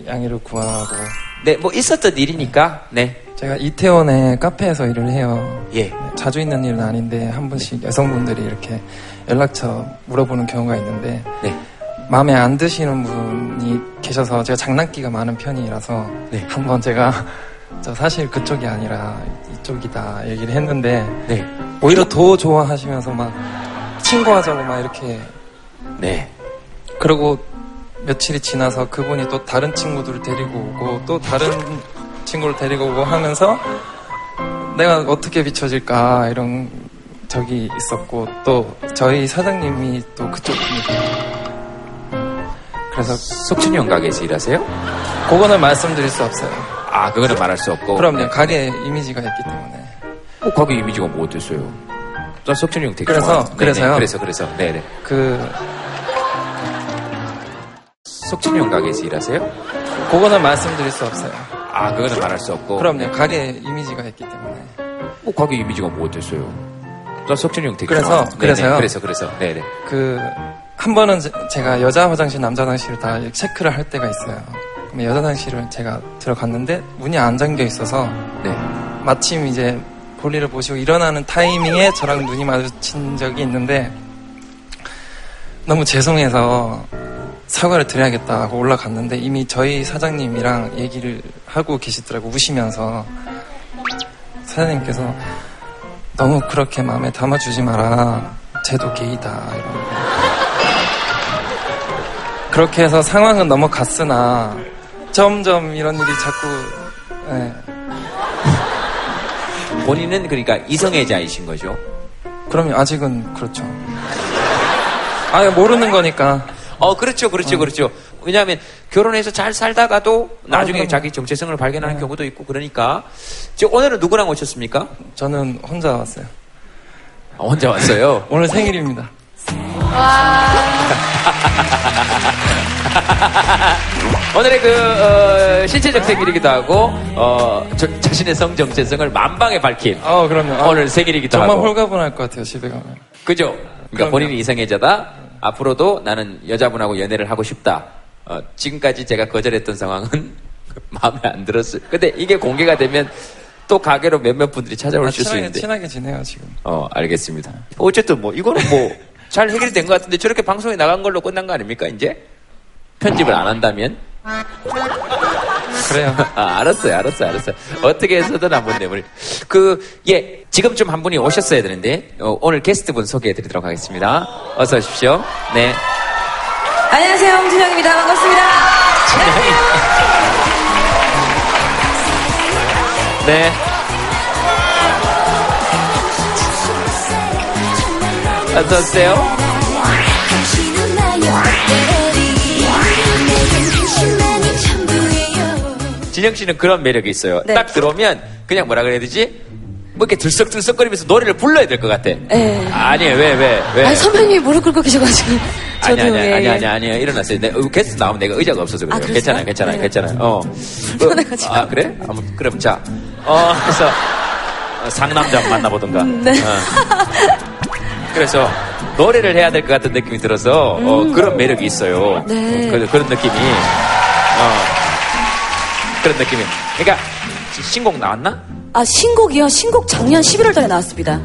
양해를 구하고. 네, 뭐 있었던 일이니까. 네. 제가 이태원에 카페에서 일을 해요. 예. 자주 있는 일은 아닌데 한 번씩 여성분들이 이렇게 연락처 물어보는 경우가 있는데 네. 마음에 안 드시는 분이 계셔서 제가 장난기가 많은 편이라서 네. 한번 제가 *laughs* 저 사실 그쪽이 아니라 이쪽이다 얘기를 했는데 네. 오히려 더 좋아하시면서 막 친구하자고 막 이렇게 네. 그리고 며칠이 지나서 그분이 또 다른 친구들을 데리고 오고 또 다른 친구를 데리고 오고 하면서 내가 어떻게 비춰질까 이런 적이 있었고 또 저희 사장님이 또 그쪽 분이세요. 그래서 석춘이 형 가게에서 일하세요? 그거는 말씀드릴 수 없어요. 아, 그거는 말할 수 없고. 그럼요. 가게 이미지가 있기 때문에. 어, 가게 이미지가 뭐 어땠어요? 난 석준이 형 되게 그래서-. 그래서요? 네네, 그래서 그래서 네네. 그 형 가게에서 일하세요? 그거는 말씀드릴 수 없어요. 아, 그거는 말할 수 없고. 그럼요. 가게 이미지가 있기 때문에. 어, 가게 이미지가 뭐 어땠어요? 난 석준이 형 되게 그래서- 좋아하는데. 그래서요? 네네, 그래서 그래서 네네. 그 한 번은 제- 제가 여자 화장실, 남자 화장실을 다 체크를 할 때가 있어요. 그럼 여자 화장실을 제가 들어갔는데 문이 안 잠겨 있어서 네. 마침 이제 볼일을 보시고 일어나는 타이밍에 저랑 눈이 마주친 적이 있는데 너무 죄송해서 사과를 드려야겠다 하고 올라갔는데 이미 저희 사장님이랑 얘기를 하고 계시더라고 우시면서 사장님께서 너무 그렇게 마음에 담아주지 마라 쟤도 게이다 이러고 그렇게 해서 상황은 넘어갔으나 점점 이런 일이 자꾸 예. 본인은 그러니까 이성애자이신 거죠? 그러면 아직은 그렇죠. 아 모르는 거니까. 어, 그렇죠, 그렇죠, 그렇죠. 왜냐하면 결혼해서 잘 살다가도 나중에 그럼요. 자기 정체성을 발견하는 경우도 있고 그러니까. 지금 오늘은 누구랑 오셨습니까? 저는 혼자 왔어요. 아, 혼자 왔어요. *laughs* 오늘 생일입니다. *laughs* 오늘의 그 어, 신체적 생일이기도 하고 어, 저- 자신의 성 정체성을 만방에 밝힌 어, 그럼요. 오늘 생일이기도 정말 하고 홀가분할 것 같아요, 집에 가면. 그죠? 그러니까 그럼요. 본인이 이성애자다. 앞으로도 나는 여자분하고 연애를 하고 싶다. 어, 지금까지 제가 거절했던 상황은 *laughs* 마음에 안 들었어요. 근데 이게 공개가 되면 또 가게로 몇몇 분들이 찾아올 아, 수 친하게, 있는데. 친하게 지내요, 지금. 어, 알겠습니다. 어쨌든 뭐 이거는 뭐 잘 해결이 된 것 같은데 저렇게 방송에 나간 걸로 끝난 거 아닙니까 이제? 편집을 안 한다면? 그래요. *laughs* 아, 알았어요, 알았어요, 알았어요. 어떻게 해서든 한번 내버리. 그, 예, 지금쯤 한 분이 오셨어야 되는데, 어, 오늘 게스트분 소개해 드리도록 하겠습니다. 어서 오십시오. 네. 안녕하세요, 홍진영입니다. 반갑습니다. *laughs* 네. 어서 오세요. 진영 씨는 그런 매력이 있어요. 네. 딱 들어오면 그냥 뭐라 그래야 되지? 뭐 이렇게 들썩들썩거리면서 노래를 불러야 될 것 같아. 네. 아니에요, 왜, 왜, 왜? 아니, 선배님이 무릎 꿇고 계셔가지고. 아니, 저도 아니, 예, 아니, 예. 아니, 아니, 일어났어요. 내, 어, 게스트 나오면 내가 의자가 없어서 그래요. 아? 괜찮아요, 괜찮아요, 네. 괜찮아요. 어. *laughs* 어, 아, 그래? 아무, 그럼 자. 어, 그래서, 어, 상남자 한번 만나보던가. 네. 어. 그래서, 노래를 해야 될 것 같은 느낌이 들어서, 어, 음. 그런 매력이 있어요. 네. 그, 그런 느낌이, 어, 그런 느낌이. 그러니까, 시- 신곡 나왔나? 아, 신곡이요? 신곡 작년 11월 달에 나왔습니다.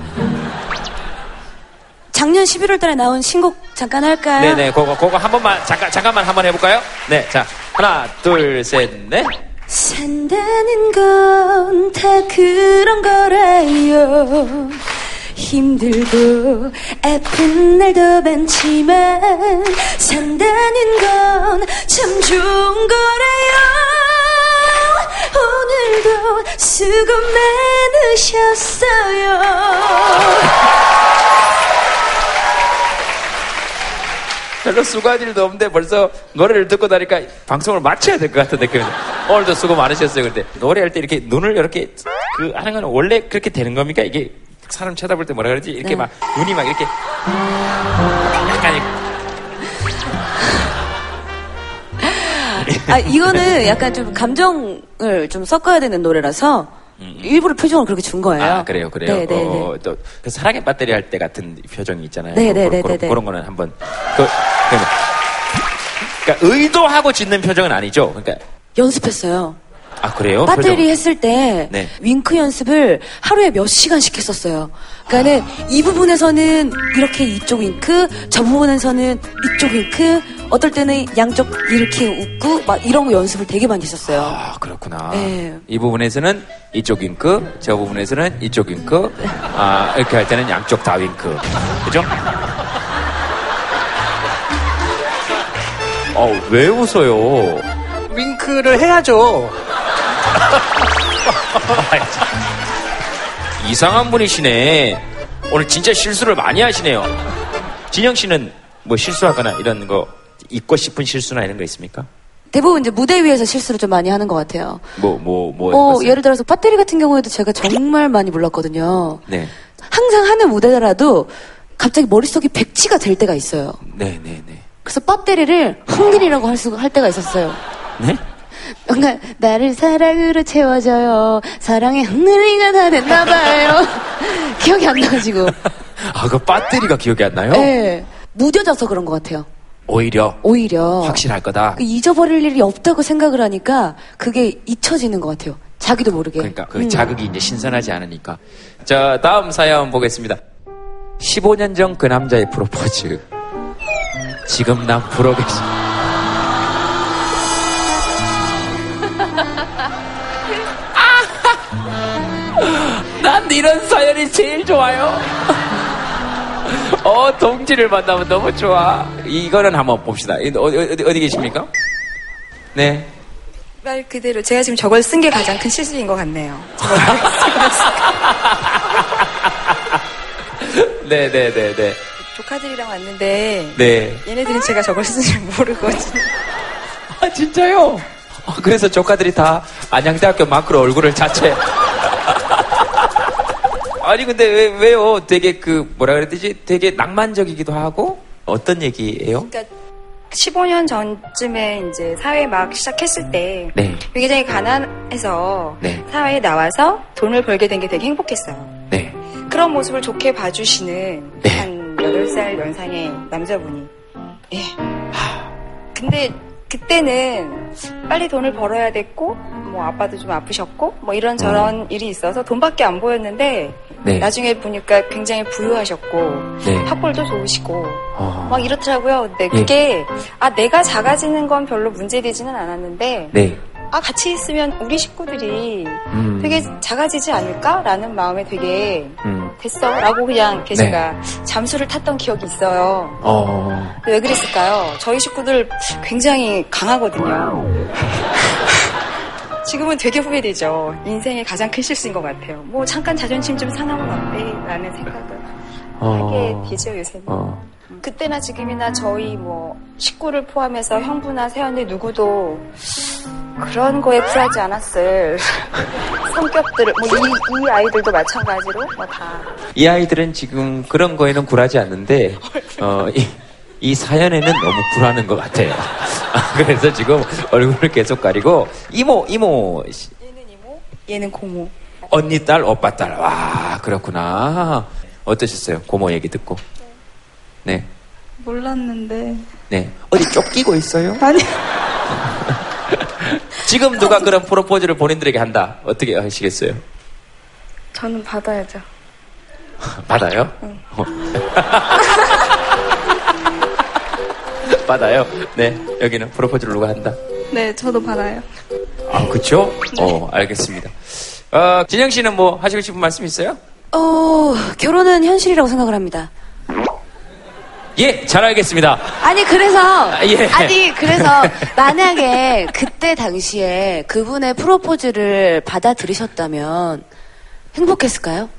작년 11월 달에 나온 신곡 잠깐 할까요? 네네, 그거, 그거 한 번만, 잠깐, 잠깐만 한번 해볼까요? 네, 자, 하나, 둘, 셋, 넷. 산다는 건 다 그런 거라요. 힘들고 아픈 날도 많지만 산다는 건 참 좋은 거라요. 오늘도 수고 많으셨어요. 별로 수고할 일도 없는데 벌써 노래를 듣고 나니까 방송을 마쳐야 될 것 같은 느낌이 오늘도 수고 많으셨어요. 근데 노래할 때 이렇게 눈을 이렇게 그 하는 건 원래 그렇게 되는 겁니까? 이게 사람 쳐다볼 때 뭐라 그러지? 이렇게 네. 막 눈이 막 이렇게 아, 이거는 약간 좀 감정을 좀 섞어야 되는 노래라서 일부러 표정을 그렇게 준 거예요. 아 그래요 그래요. 네, 네, 네. 어, 또 그 사랑의 배터리 할 때 같은 표정이 있잖아요. 네, 네, 그, 네, 그, 네, 네. 그런 거는 한번 그, 그러니까 의도하고 짓는 표정은 아니죠. 그러니까 연습했어요. 아 그래요? 배터리 표정. 했을 때 네. 윙크 연습을 하루에 몇 시간씩 했었어요. 그러니까는 이 부분에서는 이렇게 이쪽 윙크, 저 부분에서는 이쪽 윙크, 어떨 때는 양쪽 이렇게 웃고 막 이런 거 연습을 되게 많이 했었어요. 아 그렇구나. 네. 이 부분에서는 이쪽 윙크, 저 부분에서는 이쪽 윙크, 아 이렇게 할 때는 양쪽 다 윙크, 그죠? 어왜 웃어요? 윙크를 해야죠. *laughs* 이상한 분이시네. 오늘 진짜 실수를 많이 하시네요. 진영 씨는 뭐 실수하거나 이런 거 잊고 싶은 실수나 이런 거 있습니까? 대부분 이제 무대 위에서 실수를 좀 많이 하는 것 같아요. 뭐 뭐 뭐. 어, 예를 들어서 배터리 같은 경우에도 제가 정말 많이 몰랐거든요. 네, 항상 하는 무대라도 갑자기 머릿속이 백지가 될 때가 있어요. 네, 네, 네. 그래서 배터리를 흥민이라고 할, 수, 할 때가 있었어요. 네? 뭔가 나를 사랑으로 채워줘요. 사랑의 흥민이가 다 됐나봐요. 기억이 안 나가지고. 아, 그 배터리가 기억이 안 나요? 네. 무뎌져서 그런 것 같아요. 오히려 오히려. 확실할 거다. 그 잊어버릴 일이 없다고 생각을 하니까 그게 잊혀지는 것 같아요. 자기도 모르게. 그러니까 그 음. 자극이 이제 신선하지 않으니까. 자, 다음 사연 보겠습니다. 15년 전 그 남자의 프로포즈. 지금 난 부러겠어. 난 이런 사연이 제일 좋아요. *laughs* 어, 동지를 만나면 너무 좋아. 이거는 한번 봅시다. 이- 어디, 어디, 어디 계십니까? 네. 말 그대로 제가 지금 저걸 쓴 게 가장 큰 실수인 것 같네요. *laughs* 네, 네, 네, 네. 조카들이랑 왔는데 네. 얘네들은 제가 저걸 쓸줄 모르거든요. 아, 진짜요? 아, 그래서 조카들이 다 안양대학교 마크로 얼굴을 자체. 아니, 근데 왜, 왜요? 되게 그, 뭐라 그래야 되지? 되게 낭만적이기도 하고? 어떤 얘기예요? 그러니까 15년 전쯤에 이제 사회 막 시작했을 때 네. 굉장히 가난해서 네. 사회에 나와서 돈을 벌게 된 게 되게 행복했어요. 네. 그런 모습을 좋게 봐주시는 한 8살 연상의 남자분이. 예. 근데 그때는 빨리 돈을 벌어야 됐고, 뭐 아빠도 좀 아프셨고, 뭐 이런 저런 일이 있어서 돈밖에 안 보였는데, 네. 나중에 보니까 굉장히 부유하셨고, 네. 학벌도 좋으시고, 어. 막 이렇더라고요. 근데 그게, 아, 내가 작아지는 건 별로 문제되지는 않았는데, 네. 아, 같이 있으면 우리 식구들이 음. 되게 작아지지 않을까라는 마음에 되게 음. 됐어. 라고 그냥 이렇게 네. 제가 잠수를 탔던 기억이 있어요. 어. 왜 그랬을까요? 저희 식구들 굉장히 강하거든요. *laughs* 지금은 되게 후회되죠. 인생의 가장 큰 실수인 것 같아요. 뭐 잠깐 자존심 좀 상하면 어때? 라는 생각을 하게 어. 되죠, 요새는. 어. 그때나 지금이나 저희 뭐 식구를 포함해서 형부나 세연이 누구도 그런 거에 굴하지 않았을 *laughs* 성격들을 뭐이 이 아이들도 마찬가지로 뭐 다 이 아이들은 지금 그런 거에는 굴하지 않는데, 어, 이, 이 사연에는 너무 굴하는 것 같아요. *laughs* 그래서 지금 얼굴을 계속 가리고, 이모, 이모, 씨, 얘는 고모. 언니 딸, 오빠 딸. 와, 그렇구나. 어떠셨어요? 고모 얘기 듣고. 네. 몰랐는데. 네. 어디 쫓기고 있어요? 아니. 지금 누가 그런 프로포즈를 본인들에게 한다. 어떻게 하시겠어요? 저는 받아야죠. *laughs* 받아요? 어. *laughs* 받아요? 네. 여기는 프로포즈를 누가 한다. 네, 저도 받아요. 아, 그쵸? 어, 알겠습니다. 어, 진영 씨는 뭐 하시고 싶은 말씀 있어요? 어, 결혼은 현실이라고 생각을 합니다. 예, 잘 알겠습니다. 아니 그래서 아, 예. 아니 그래서 만약에 그때 당시에 그분의 프로포즈를 받아들이셨다면 행복했을까요?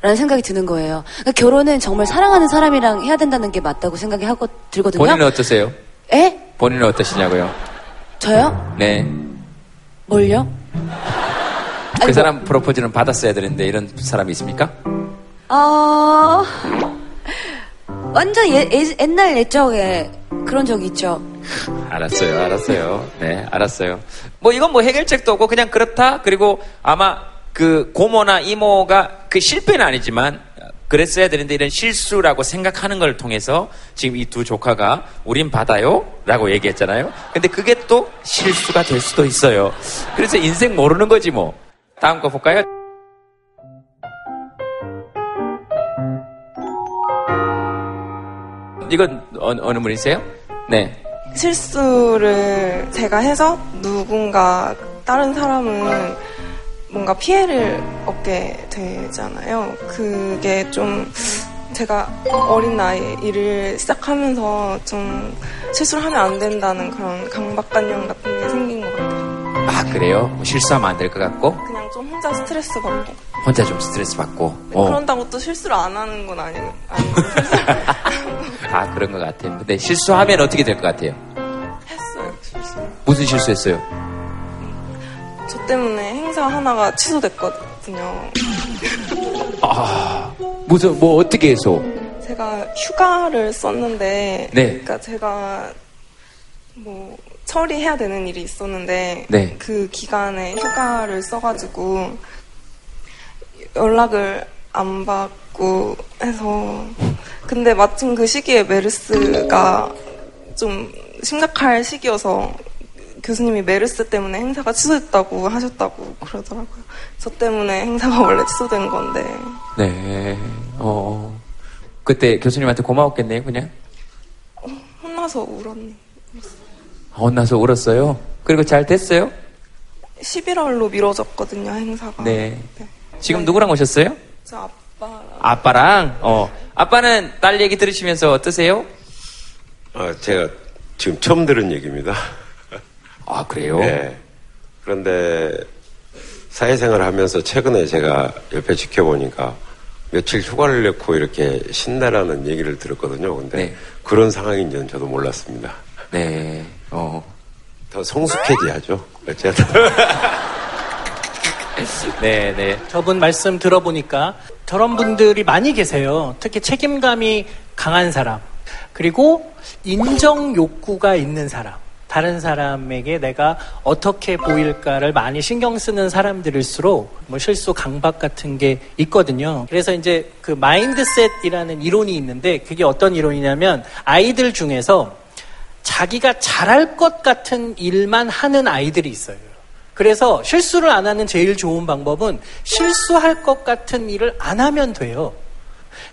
라는 생각이 드는 거예요. 그러니까 결혼은 정말 사랑하는 사람이랑 해야 된다는 게 맞다고 생각이 하고 들거든요. 본인은 어떠세요? 에? 본인은 어떠시냐고요? 저요? 네. 뭘요? 그 사람 프로포즈는 받았어야 되는데 이런 사람이 있습니까? 어 완전 예- 예- 옛날 옛적에 그런 적이 있죠. 알았어요, 알았어요. 네, 알았어요. 뭐 이건 뭐 해결책도 없고 그냥 그렇다. 그리고 아마 그 고모나 이모가 그 실패는 아니지만 그랬어야 되는데 이런 실수라고 생각하는 걸 통해서 지금 이 두 조카가 우린 받아요? 라고 얘기했잖아요. 근데 그게 또 실수가 될 수도 있어요. 그래서 인생 모르는 거지 뭐. 다음 거 볼까요? 이건 어느, 어느 분이세요? 네. 실수를 제가 해서 누군가 다른 사람은 뭔가 피해를 얻게 되잖아요. 그게 좀 제가 어린 나이에 일을 시작하면서 좀 실수를 하면 안 된다는 그런 강박관념 같은 게 생긴 것 같아요. 아 그래요? 뭐 실수하면 안 될 것 같고 그냥 좀 혼자 스트레스 받고 혼자 좀 스트레스 받고 어. 그런다고 또 실수를 안 하는 건 아니, 아니고 *laughs* 아 그런 것 같아요. 근데 실수하면 어떻게 될 것 같아요? 했어요 실수. 무슨 실수했어요? 저 때문에 행사 하나가 취소됐거든요. 아 무슨 뭐 어떻게 해서? 제가 휴가를 썼는데, 네. 그러니까 제가 뭐 처리해야 되는 일이 있었는데, 네. 그 기간에 휴가를 써가지고 연락을 안 받고 해서, 근데 마침 그 시기에 메르스가 좀 심각할 시기여서 교수님이 메르스 때문에 행사가 취소됐다고 하셨다고 그러더라고요. 저 때문에 행사가 원래 취소된 건데. 네. 어. 그때 교수님한테 고마웠겠네요, 그냥. 혼나서 울었네. 혼나서 울었어요. 그리고 잘 됐어요? 11월로 미뤄졌거든요, 행사가. 네. 지금 누구랑 오셨어요? 저 아빠. 아빠랑. 어. 아빠는 딸 얘기 들으시면서 어떠세요? 아, 제가 지금 처음 들은 얘기입니다. 아, 그래요? 네. 그런데 사회생활 하면서 최근에 제가 옆에 지켜보니까 며칠 휴가를 내고 이렇게 쉰다라는 얘기를 들었거든요. 근데 그런 상황인지는 저도 몰랐습니다. 네. 어. 더 성숙해져야죠. 어쨌든. *laughs* *laughs* 네, 네. 저분 말씀 들어보니까 저런 분들이 많이 계세요. 특히 책임감이 강한 사람. 그리고 인정 욕구가 있는 사람. 다른 사람에게 내가 어떻게 보일까를 많이 신경 쓰는 사람들일수록 뭐 실수 강박 같은 게 있거든요. 그래서 이제 그 마인드셋이라는 이론이 있는데 그게 어떤 이론이냐면 아이들 중에서 자기가 잘할 것 같은 일만 하는 아이들이 있어요. 그래서 실수를 안 하는 제일 좋은 방법은 실수할 것 같은 일을 안 하면 돼요.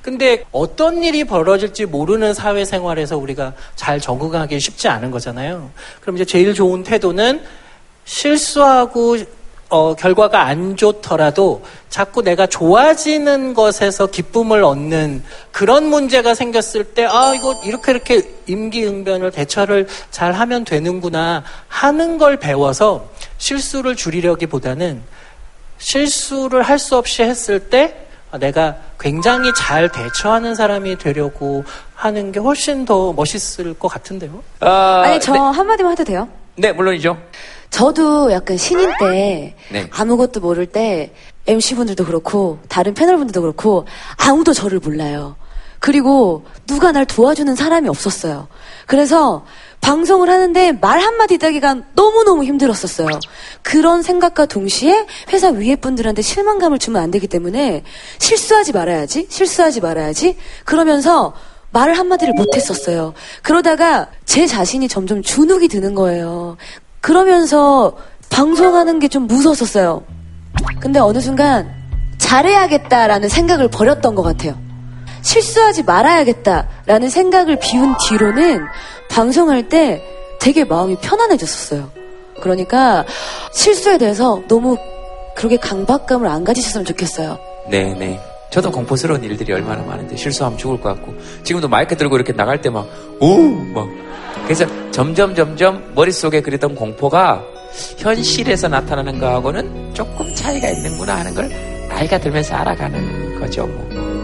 근데 어떤 일이 벌어질지 모르는 사회생활에서 우리가 잘 적응하기 쉽지 않은 거잖아요. 그럼 이제 제일 좋은 태도는 실수하고 어, 결과가 안 좋더라도 자꾸 내가 좋아지는 것에서 기쁨을 얻는 그런 문제가 생겼을 때, 아, 이거 이렇게 이렇게 임기응변을 대처를 잘 하면 되는구나 하는 걸 배워서 실수를 줄이려기보다는 실수를 할 수 없이 했을 때 내가 굉장히 잘 대처하는 사람이 되려고 하는 게 훨씬 더 멋있을 것 같은데요? 아 니 저 한마디만 해도 돼요? 네, 물론이죠. 저도 약간 신인 때 네. 아무것도 모를 때 MC분들도 그렇고 다른 패널분들도 그렇고 아무도 저를 몰라요. 그리고 누가 날 도와주는 사람이 없었어요. 그래서 방송을 하는데 말 한마디 따기가 너무너무 힘들었었어요. 그런 생각과 동시에 회사 위에 분들한테 실망감을 주면 안 되기 때문에 실수하지 말아야지, 실수하지 말아야지, 그러면서 말을 한마디를 못했었어요. 그러다가 제 자신이 점점 주눅이 드는 거예요. 그러면서 방송하는 게 좀 무서웠었어요. 근데 어느 순간 잘해야겠다라는 생각을 버렸던 것 같아요. 실수하지 말아야겠다라는 생각을 비운 뒤로는 방송할 때 되게 마음이 편안해졌었어요. 그러니까 실수에 대해서 너무 그렇게 강박감을 안 가지셨으면 좋겠어요. 네, 네. 저도 공포스러운 일들이 얼마나 많은데 실수하면 죽을 것 같고 지금도 마이크 들고 이렇게 나갈 때 막 오! 막 그래서 점점 점점 머릿속에 그랬던 공포가 현실에서 나타나는 거하고는 조금 차이가 있는구나 하는 걸 나이가 들면서 알아가는 거죠. 뭐.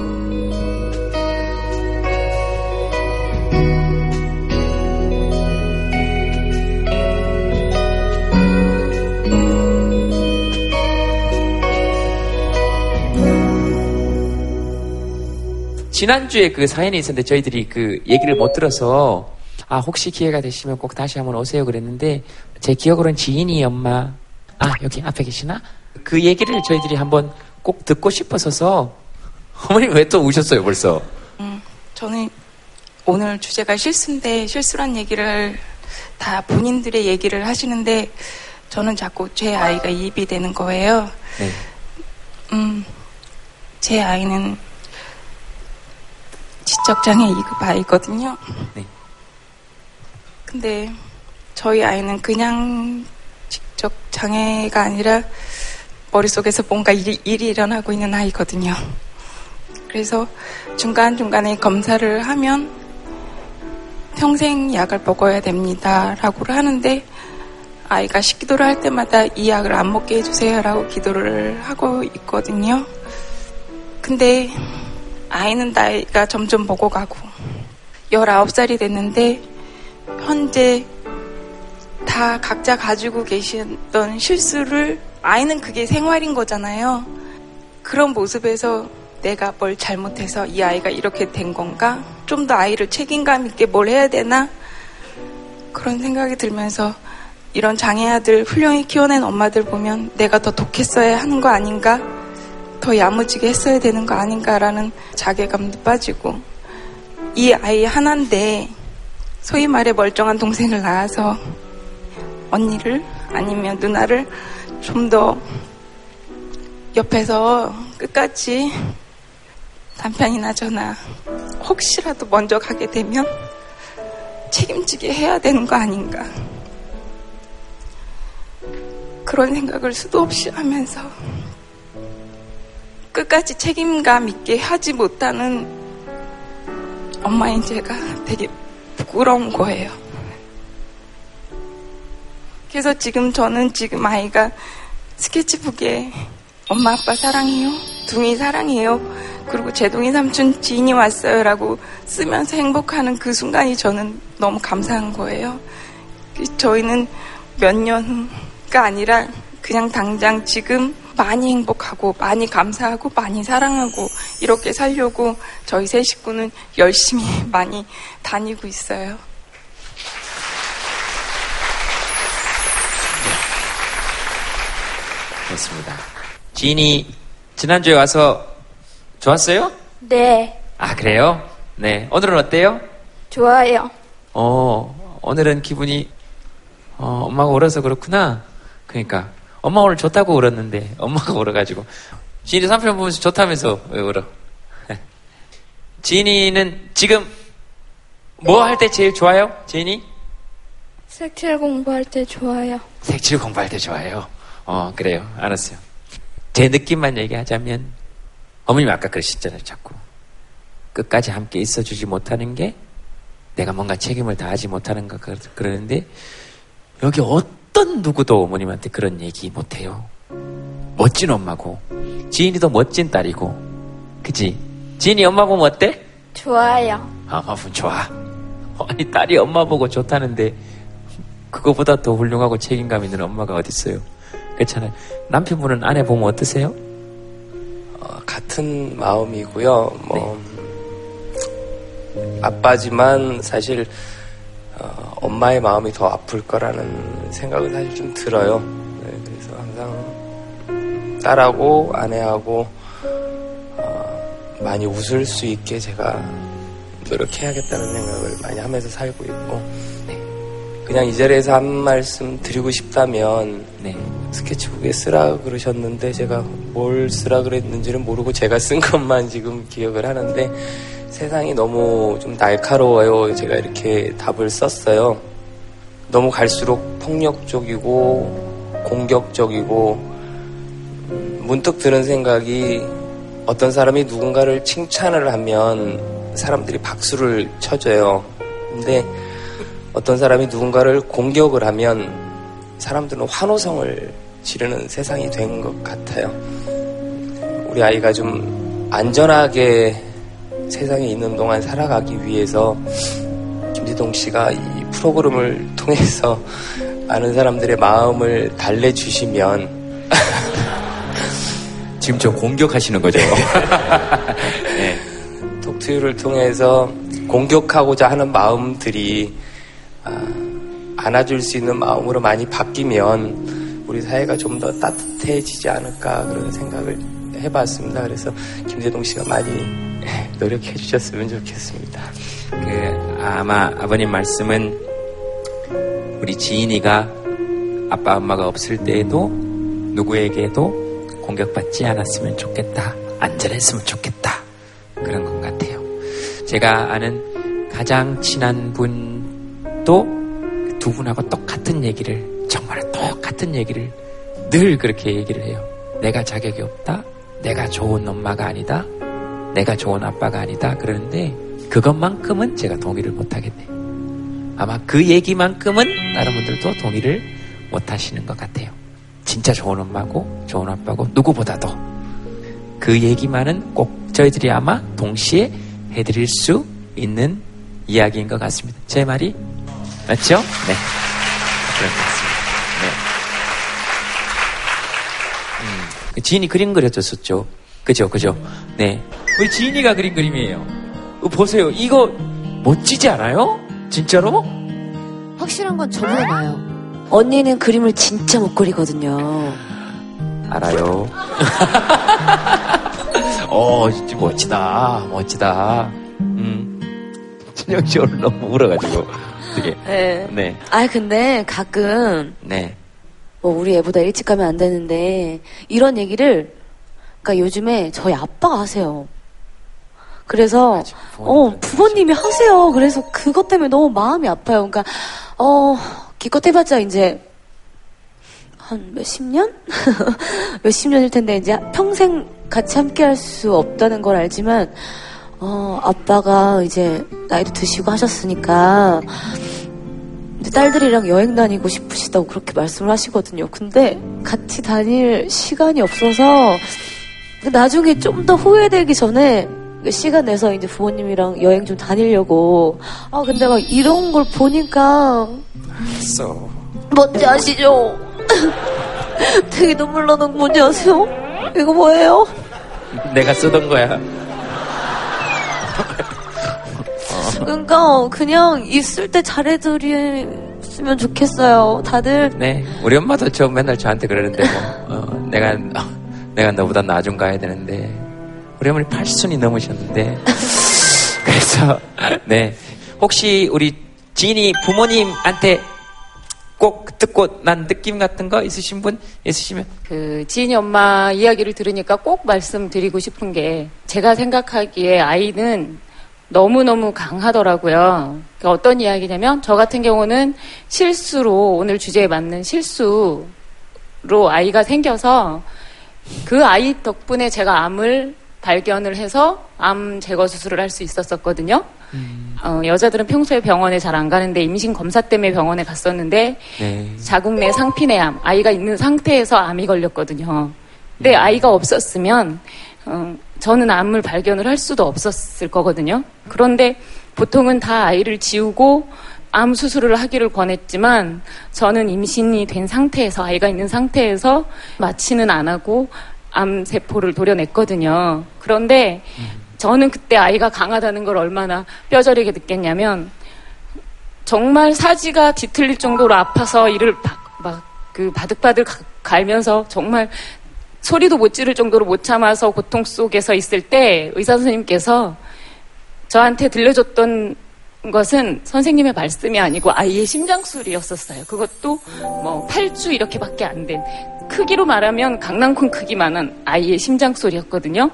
지난주에 그 사연이 있었는데 저희들이 그 얘기를 못 들어서 아 혹시 기회가 되시면 꼭 다시 한번 오세요 그랬는데 제 기억으로는 지인이 엄마 아 여기 앞에 계시나 그 얘기를 저희들이 한번 꼭 듣고 싶어서서 어머님 왜 또 우셨어요 벌써 음, 저는 오늘 주제가 실수인데 실수란 얘기를 다 본인들의 얘기를 하시는데 저는 자꾸 제 아이가 이입이 되는 거예요. 네. 음, 제 아이는 지적장애 2급 아이거든요. 네. 근데 저희 아이는 그냥 지적 장애가 아니라 머릿속에서 뭔가 일이, 일이 일어나고 있는 아이거든요. 그래서 중간중간에 검사를 하면 평생 약을 먹어야 됩니다. 라고 하는데 아이가 식기도를 할 때마다 이 약을 안 먹게 해주세요. 라고 기도를 하고 있거든요. 근데 아이는 나이가 점점 먹어 가고 19살이 됐는데 현재 다 각자 가지고 계시던 실수를 아이는 그게 생활인 거잖아요. 그런 모습에서 내가 뭘 잘못해서 이 아이가 이렇게 된 건가? 좀 더 아이를 책임감 있게 뭘 해야 되나? 그런 생각이 들면서 이런 장애 아들 훌륭히 키워낸 엄마들 보면 내가 더 독했어야 하는 거 아닌가? 더 야무지게 했어야 되는 거 아닌가라는 자괴감도 빠지고 이 아이 하나인데 소위 말해 멀쩡한 동생을 낳아서 언니를 아니면 누나를 좀 더 옆에서 끝까지 남편이나 저나 혹시라도 먼저 가게 되면 책임지게 해야 되는 거 아닌가. 그런 생각을 수도 없이 하면서 끝까지 책임감 있게 하지 못하는 엄마인 제가 되게 부끄러운 거예요. 그래서 지금 저는 지금 아이가 스케치북에 엄마 아빠 사랑해요. 둥이 사랑해요. 그리고 제동이 삼촌 지인이 왔어요 라고 쓰면서 행복하는 그 순간이 저는 너무 감사한 거예요. 그 저희는 몇 년가 아니라 그냥 당장 지금 많이 행복하고 많이 감사하고 많이 사랑하고 이렇게 살려고 저희 세 식구는 열심히 *laughs* 많이 다니고 있어요. 그렇습니다. 지인이 지난주에 와서 좋았어요? 네, 아, 그래요? 네. 오늘은 어때요? 좋아요. 어, 오늘은 기분이, 어, 엄마가 울어서 그렇구나. 그러니까. 엄마 오늘 좋다고 울었는데, 엄마가 울어가지고. 지인이 삼편 보면서 좋다면서 왜 울어? *laughs* 지인이는 지금 뭐 할 때 제일 좋아요? 지인이? 색칠 공부할 때 좋아요. 색칠 공부할 때 좋아요. 어, 그래요. 알았어요. 제 느낌만 얘기하자면, 어머님 아까 그러셨잖아요, 자꾸. 끝까지 함께 있어주지 못하는 게 내가 뭔가 책임을 다하지 못하는 것 그러- 그러는데, 여기 어떤 누구도 어머님한테 그런 얘기 못해요. 멋진 엄마고, 지인이도 멋진 딸이고, 그지? 지인이 엄마 보면 어때? 좋아요. 아, 엄마 보면 좋아. 아니, 딸이 엄마 보고 좋다는데, 그거보다 더 훌륭하고 책임감 있는 엄마가 어딨어요? 그렇잖아요. 남편분은 아내 보면 어떠세요? 같은 마음이고요. 뭐 아빠지만 사실 어, 엄마의 마음이 더 아플 거라는 생각은 사실 좀 들어요. 네, 그래서 항상 딸하고 아내하고 어, 많이 웃을 수 있게 제가 노력해야겠다는 생각을 많이 하면서 살고 있고 그냥 이 자리에서 한 말씀 드리고 싶다면 스케치북에 쓰라 그러셨는데 제가 뭘 쓰라 그랬는지는 모르고 제가 쓴 것만 지금 기억을 하는데 세상이 너무 좀 날카로워요. 제가 이렇게 답을 썼어요. 너무 갈수록 폭력적이고 공격적이고 음, 문득 드는 생각이 어떤 사람이 누군가를 칭찬을 하면 사람들이 박수를 쳐줘요. 근데 어떤 사람이 누군가를 공격을 하면 사람들은 환호성을 지르는 세상이 된 것 같아요. 우리 아이가 좀 안전하게 세상에 있는 동안 살아가기 위해서 김지동 씨가 이 프로그램을 통해서 많은 사람들의 마음을 달래주시면 *laughs* 지금 저 공격하시는 거죠? *laughs* 네. 톡투유를 통해서 공격하고자 하는 마음들이 아, 안아줄 수 있는 마음으로 많이 바뀌면 우리 사회가 좀 더 따뜻해지지 않을까 그런 생각을 해봤습니다. 그래서 김재동 씨가 많이 노력해 주셨으면 좋겠습니다. 그, 아마 아버님 말씀은 우리 지인이가 아빠, 엄마가 없을 때에도 누구에게도 공격받지 않았으면 좋겠다. 안전했으면 좋겠다. 그런 것 같아요. 제가 아는 가장 친한 분도 두 분하고 똑같은 얘기를, 정말 똑같은 얘기를 늘 그렇게 얘기를 해요. 내가 자격이 없다. 내가 좋은 엄마가 아니다. 내가 좋은 아빠가 아니다. 그러는데 그것만큼은 제가 동의를 못 하겠네. 아마 그 얘기만큼은 다른 분들도 동의를 못 하시는 것 같아요. 진짜 좋은 엄마고 좋은 아빠고 누구보다도 그 얘기만은 꼭 저희들이 아마 동시에 해드릴 수 있는 이야기인 것 같습니다. 제 말이 맞죠? 네. 그런 것 같습니다. 네. 음, 그 지인이 그림 그려줬었죠. 그죠, 그죠. 네. 우리 지인이가 그린 그림이에요. 이거 보세요. 이거 멋지지 않아요? 진짜로? 확실한 건 저보다 나아요. 언니는 그림을 진짜 못 그리거든요. 알아요. *laughs* 어, 진짜 멋지다. 멋지다. 음. 진영 씨 오늘 너무 울어가지고. 되게. 네. 네. 아 근데 가끔 네. 뭐 우리 애보다 일찍 가면 안 되는데 이런 얘기를 그러니까 요즘에 저희 아빠가 하세요. 그래서 어 부모님이 하세요. 그래서 그것 때문에 너무 마음이 아파요. 그러니까 어 기껏 해봤자 이제 한 몇십 년? *laughs* 몇십 년일 텐데 이제 평생 같이 함께 할 수 없다는 걸 알지만 어 아빠가 이제 나이도 드시고 하셨으니까 딸들이랑 여행 다니고 싶으시다고 그렇게 말씀을 하시거든요. 근데 같이 다닐 시간이 없어서 나중에 좀 더 후회되기 전에 시간 내서 이제 부모님이랑 여행 좀 다니려고. 아, 근데 막 이런 걸 보니까 알았어. 뭔지 아시죠? *laughs* 되게 눈물 나는 거 뭔지 아세요? 이거 뭐예요? 내가 쓰던 거야. 그러니까 그냥 있을 때 잘해드렸으면 좋겠어요. 다들 네, 우리 엄마도 저 맨날 저한테 그러는데 뭐 어, 내가 내가 너보다 나중 가야 되는데 우리 어머니 80순이 넘으셨는데. *laughs* 그래서 네. 혹시 우리 지인이 부모님한테 꼭 듣고 난 느낌 같은 거 있으신 분 있으시면? 그 지인이 엄마 이야기를 들으니까 꼭 말씀드리고 싶은 게 제가 생각하기에 아이는 너무너무 강하더라고요. 그러니까 어떤 이야기냐면 저 같은 경우는 실수로 오늘 주제에 맞는 실수로 아이가 생겨서 그 아이 덕분에 제가 암을 발견을 해서 암 제거 수술을 할 수 있었었거든요. 어, 여자들은 평소에 병원에 잘 안 가는데 임신 검사 때문에 병원에 갔었는데 네. 자궁 내 상피내암 아이가 있는 상태에서 암이 걸렸거든요. 근데 아이가 없었으면 어, 저는 암을 발견을 할 수도 없었을 거거든요. 그런데 보통은 다 아이를 지우고 암 수술을 하기를 권했지만 저는 임신이 된 상태에서 아이가 있는 상태에서 마취는 안 하고 암 세포를 도려냈거든요. 그런데 저는 그때 아이가 강하다는 걸 얼마나 뼈저리게 느꼈냐면 정말 사지가 뒤틀릴 정도로 아파서 이를 막그 바득바득 가- 갈면서 정말 소리도 못 지를 정도로 못 참아서 고통 속에서 있을 때 의사 선생님께서 저한테 들려줬던 것은 선생님의 말씀이 아니고 아이의 심장 소리였었어요. 그것도 뭐 8주 이렇게밖에 안 된 크기로 말하면 강낭콩 크기만한 아이의 심장 소리였거든요.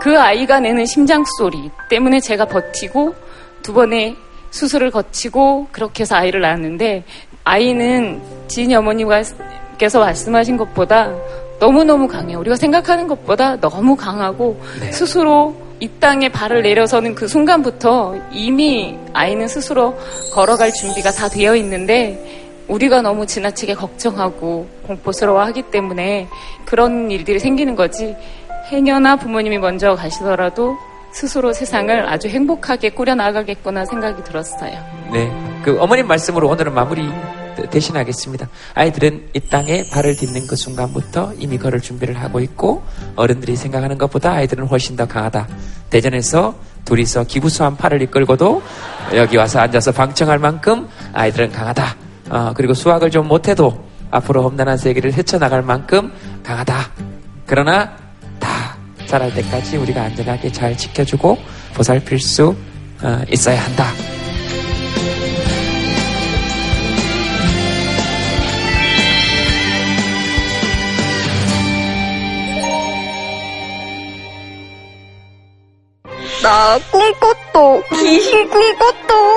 그 아이가 내는 심장 소리 때문에 제가 버티고 두 번의 수술을 거치고 그렇게 해서 아이를 낳았는데 아이는 지인이 어머니께서 말씀하신 것보다 너무너무 강해요. 우리가 생각하는 것보다 너무 강하고 스스로 이 땅에 발을 내려서는 그 순간부터 이미 아이는 스스로 걸어갈 준비가 다 되어 있는데 우리가 너무 지나치게 걱정하고 공포스러워 하기 때문에 그런 일들이 생기는 거지. 행여나 부모님이 먼저 가시더라도 스스로 세상을 아주 행복하게 꾸려나가겠구나 생각이 들었어요. 네. 그 어머님 말씀으로 오늘은 마무리 대신하겠습니다. 아이들은 이 땅에 발을 딛는 그 순간부터 이미 걸을 준비를 하고 있고 어른들이 생각하는 것보다 아이들은 훨씬 더 강하다. 대전에서 둘이서 기부수한 팔을 이끌고도 여기 와서 앉아서 방청할 만큼 아이들은 강하다. 어, 그리고 수학을 좀 못해도 앞으로 험난한 세계를 헤쳐나갈 만큼 강하다. 그러나 다 자랄 때까지 우리가 안전하게 잘 지켜주고 보살필 수 어, 있어야 한다. 나 꿈꿨도 귀신 꿈꿨도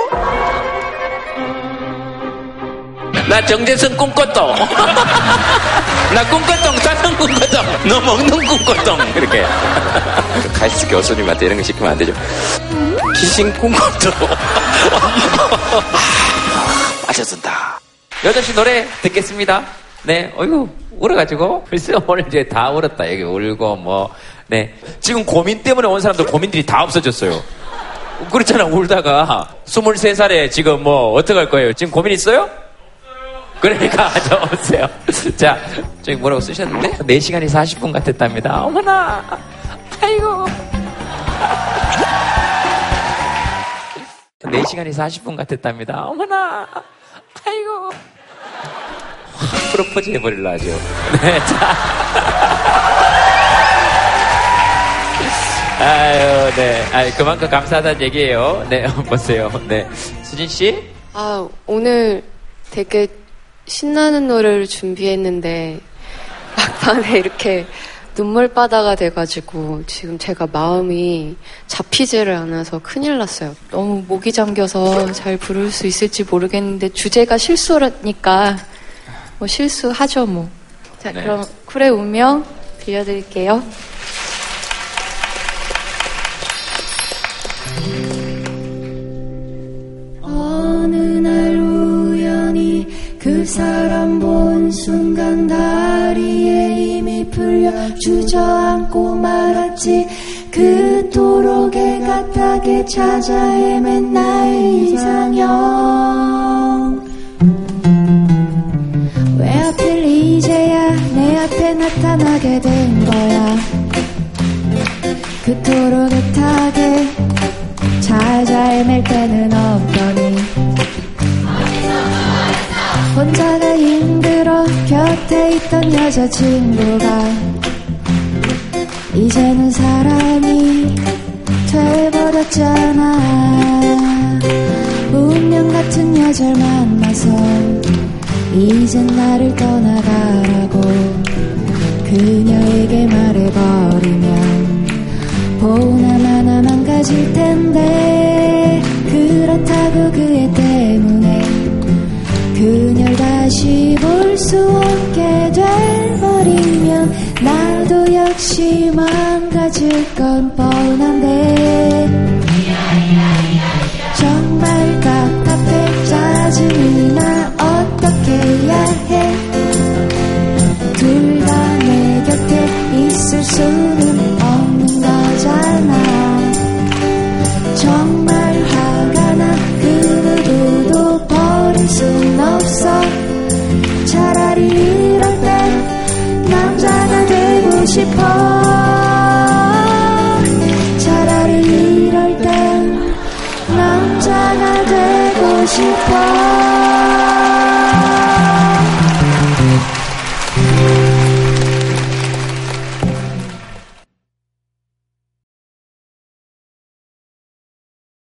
나 정재승 꿈꿨도. *laughs* 나 꿈꿨동, 짜는 꿈꿨동, 너 먹는 꿈꿨동. 이렇게. *laughs* 가이스 교수님한테 이런 거 시키면 안 되죠. 귀신 꿈꿨도. 빠져든다. *laughs* 여자씨 노래 듣겠습니다. 네, 어이구, 울어가지고. 글쎄, 오늘 이제 다 울었다. 여기 울고, 뭐. 네. 지금 고민 때문에 온 사람들 고민들이 다 없어졌어요. 그렇잖아, 울다가. 23살에 지금 뭐, 어떡할 거예요? 지금 고민 있어요? 그러니까 *laughs* 저 오세요. 자, 저기 뭐라고 쓰셨는데? 4시간이 40분 같았답니다. 어머나. 아이고. 4시간이 40분 같았답니다. 어머나. 아이고. 확 프로포즈 해버릴라 하죠. 네, 자. 아유, 네. 아 그만큼 감사하다는 얘기예요. 네, *laughs* 보세요. 네. 수진 씨? 아, 오늘 되게 신나는 노래를 준비했는데 막판에 이렇게 눈물바다가 돼가지고 지금 제가 마음이 잡히지를 않아서 큰일 났어요. 너무 목이 잠겨서 잘 부를 수 있을지 모르겠는데 주제가 실수라니까 뭐 실수하죠 뭐. 자 네. 그럼 쿨의 운명 들려드릴게요. 그 사람 본 순간 다리에 힘이 풀려 주저앉고 말아 그토록 애가타게 찾아 헤맨 나의 이상형. 왜 하필 이제야 내 앞에 나타나게 된 거야? 그토록 애타게 찾아 헤맬 때는 없더니 힘들어 곁에 있던 여자친구가 이제는 사람이 돼버렸잖아. 운명 같은 여자를 만나서 이젠 나를 떠나가라고 그녀에게 말해버리면 보나마나 망가질 텐데 그렇다고 그애 때문에 그녀를 다시 볼 수 없게 돼버리면 나도 역시 망가질 건 뻔한데. 정말 답답해 짜증이 나. 어떻게 해야 해? 둘 다 내 곁에 있을 수는 없는 거잖아 싶어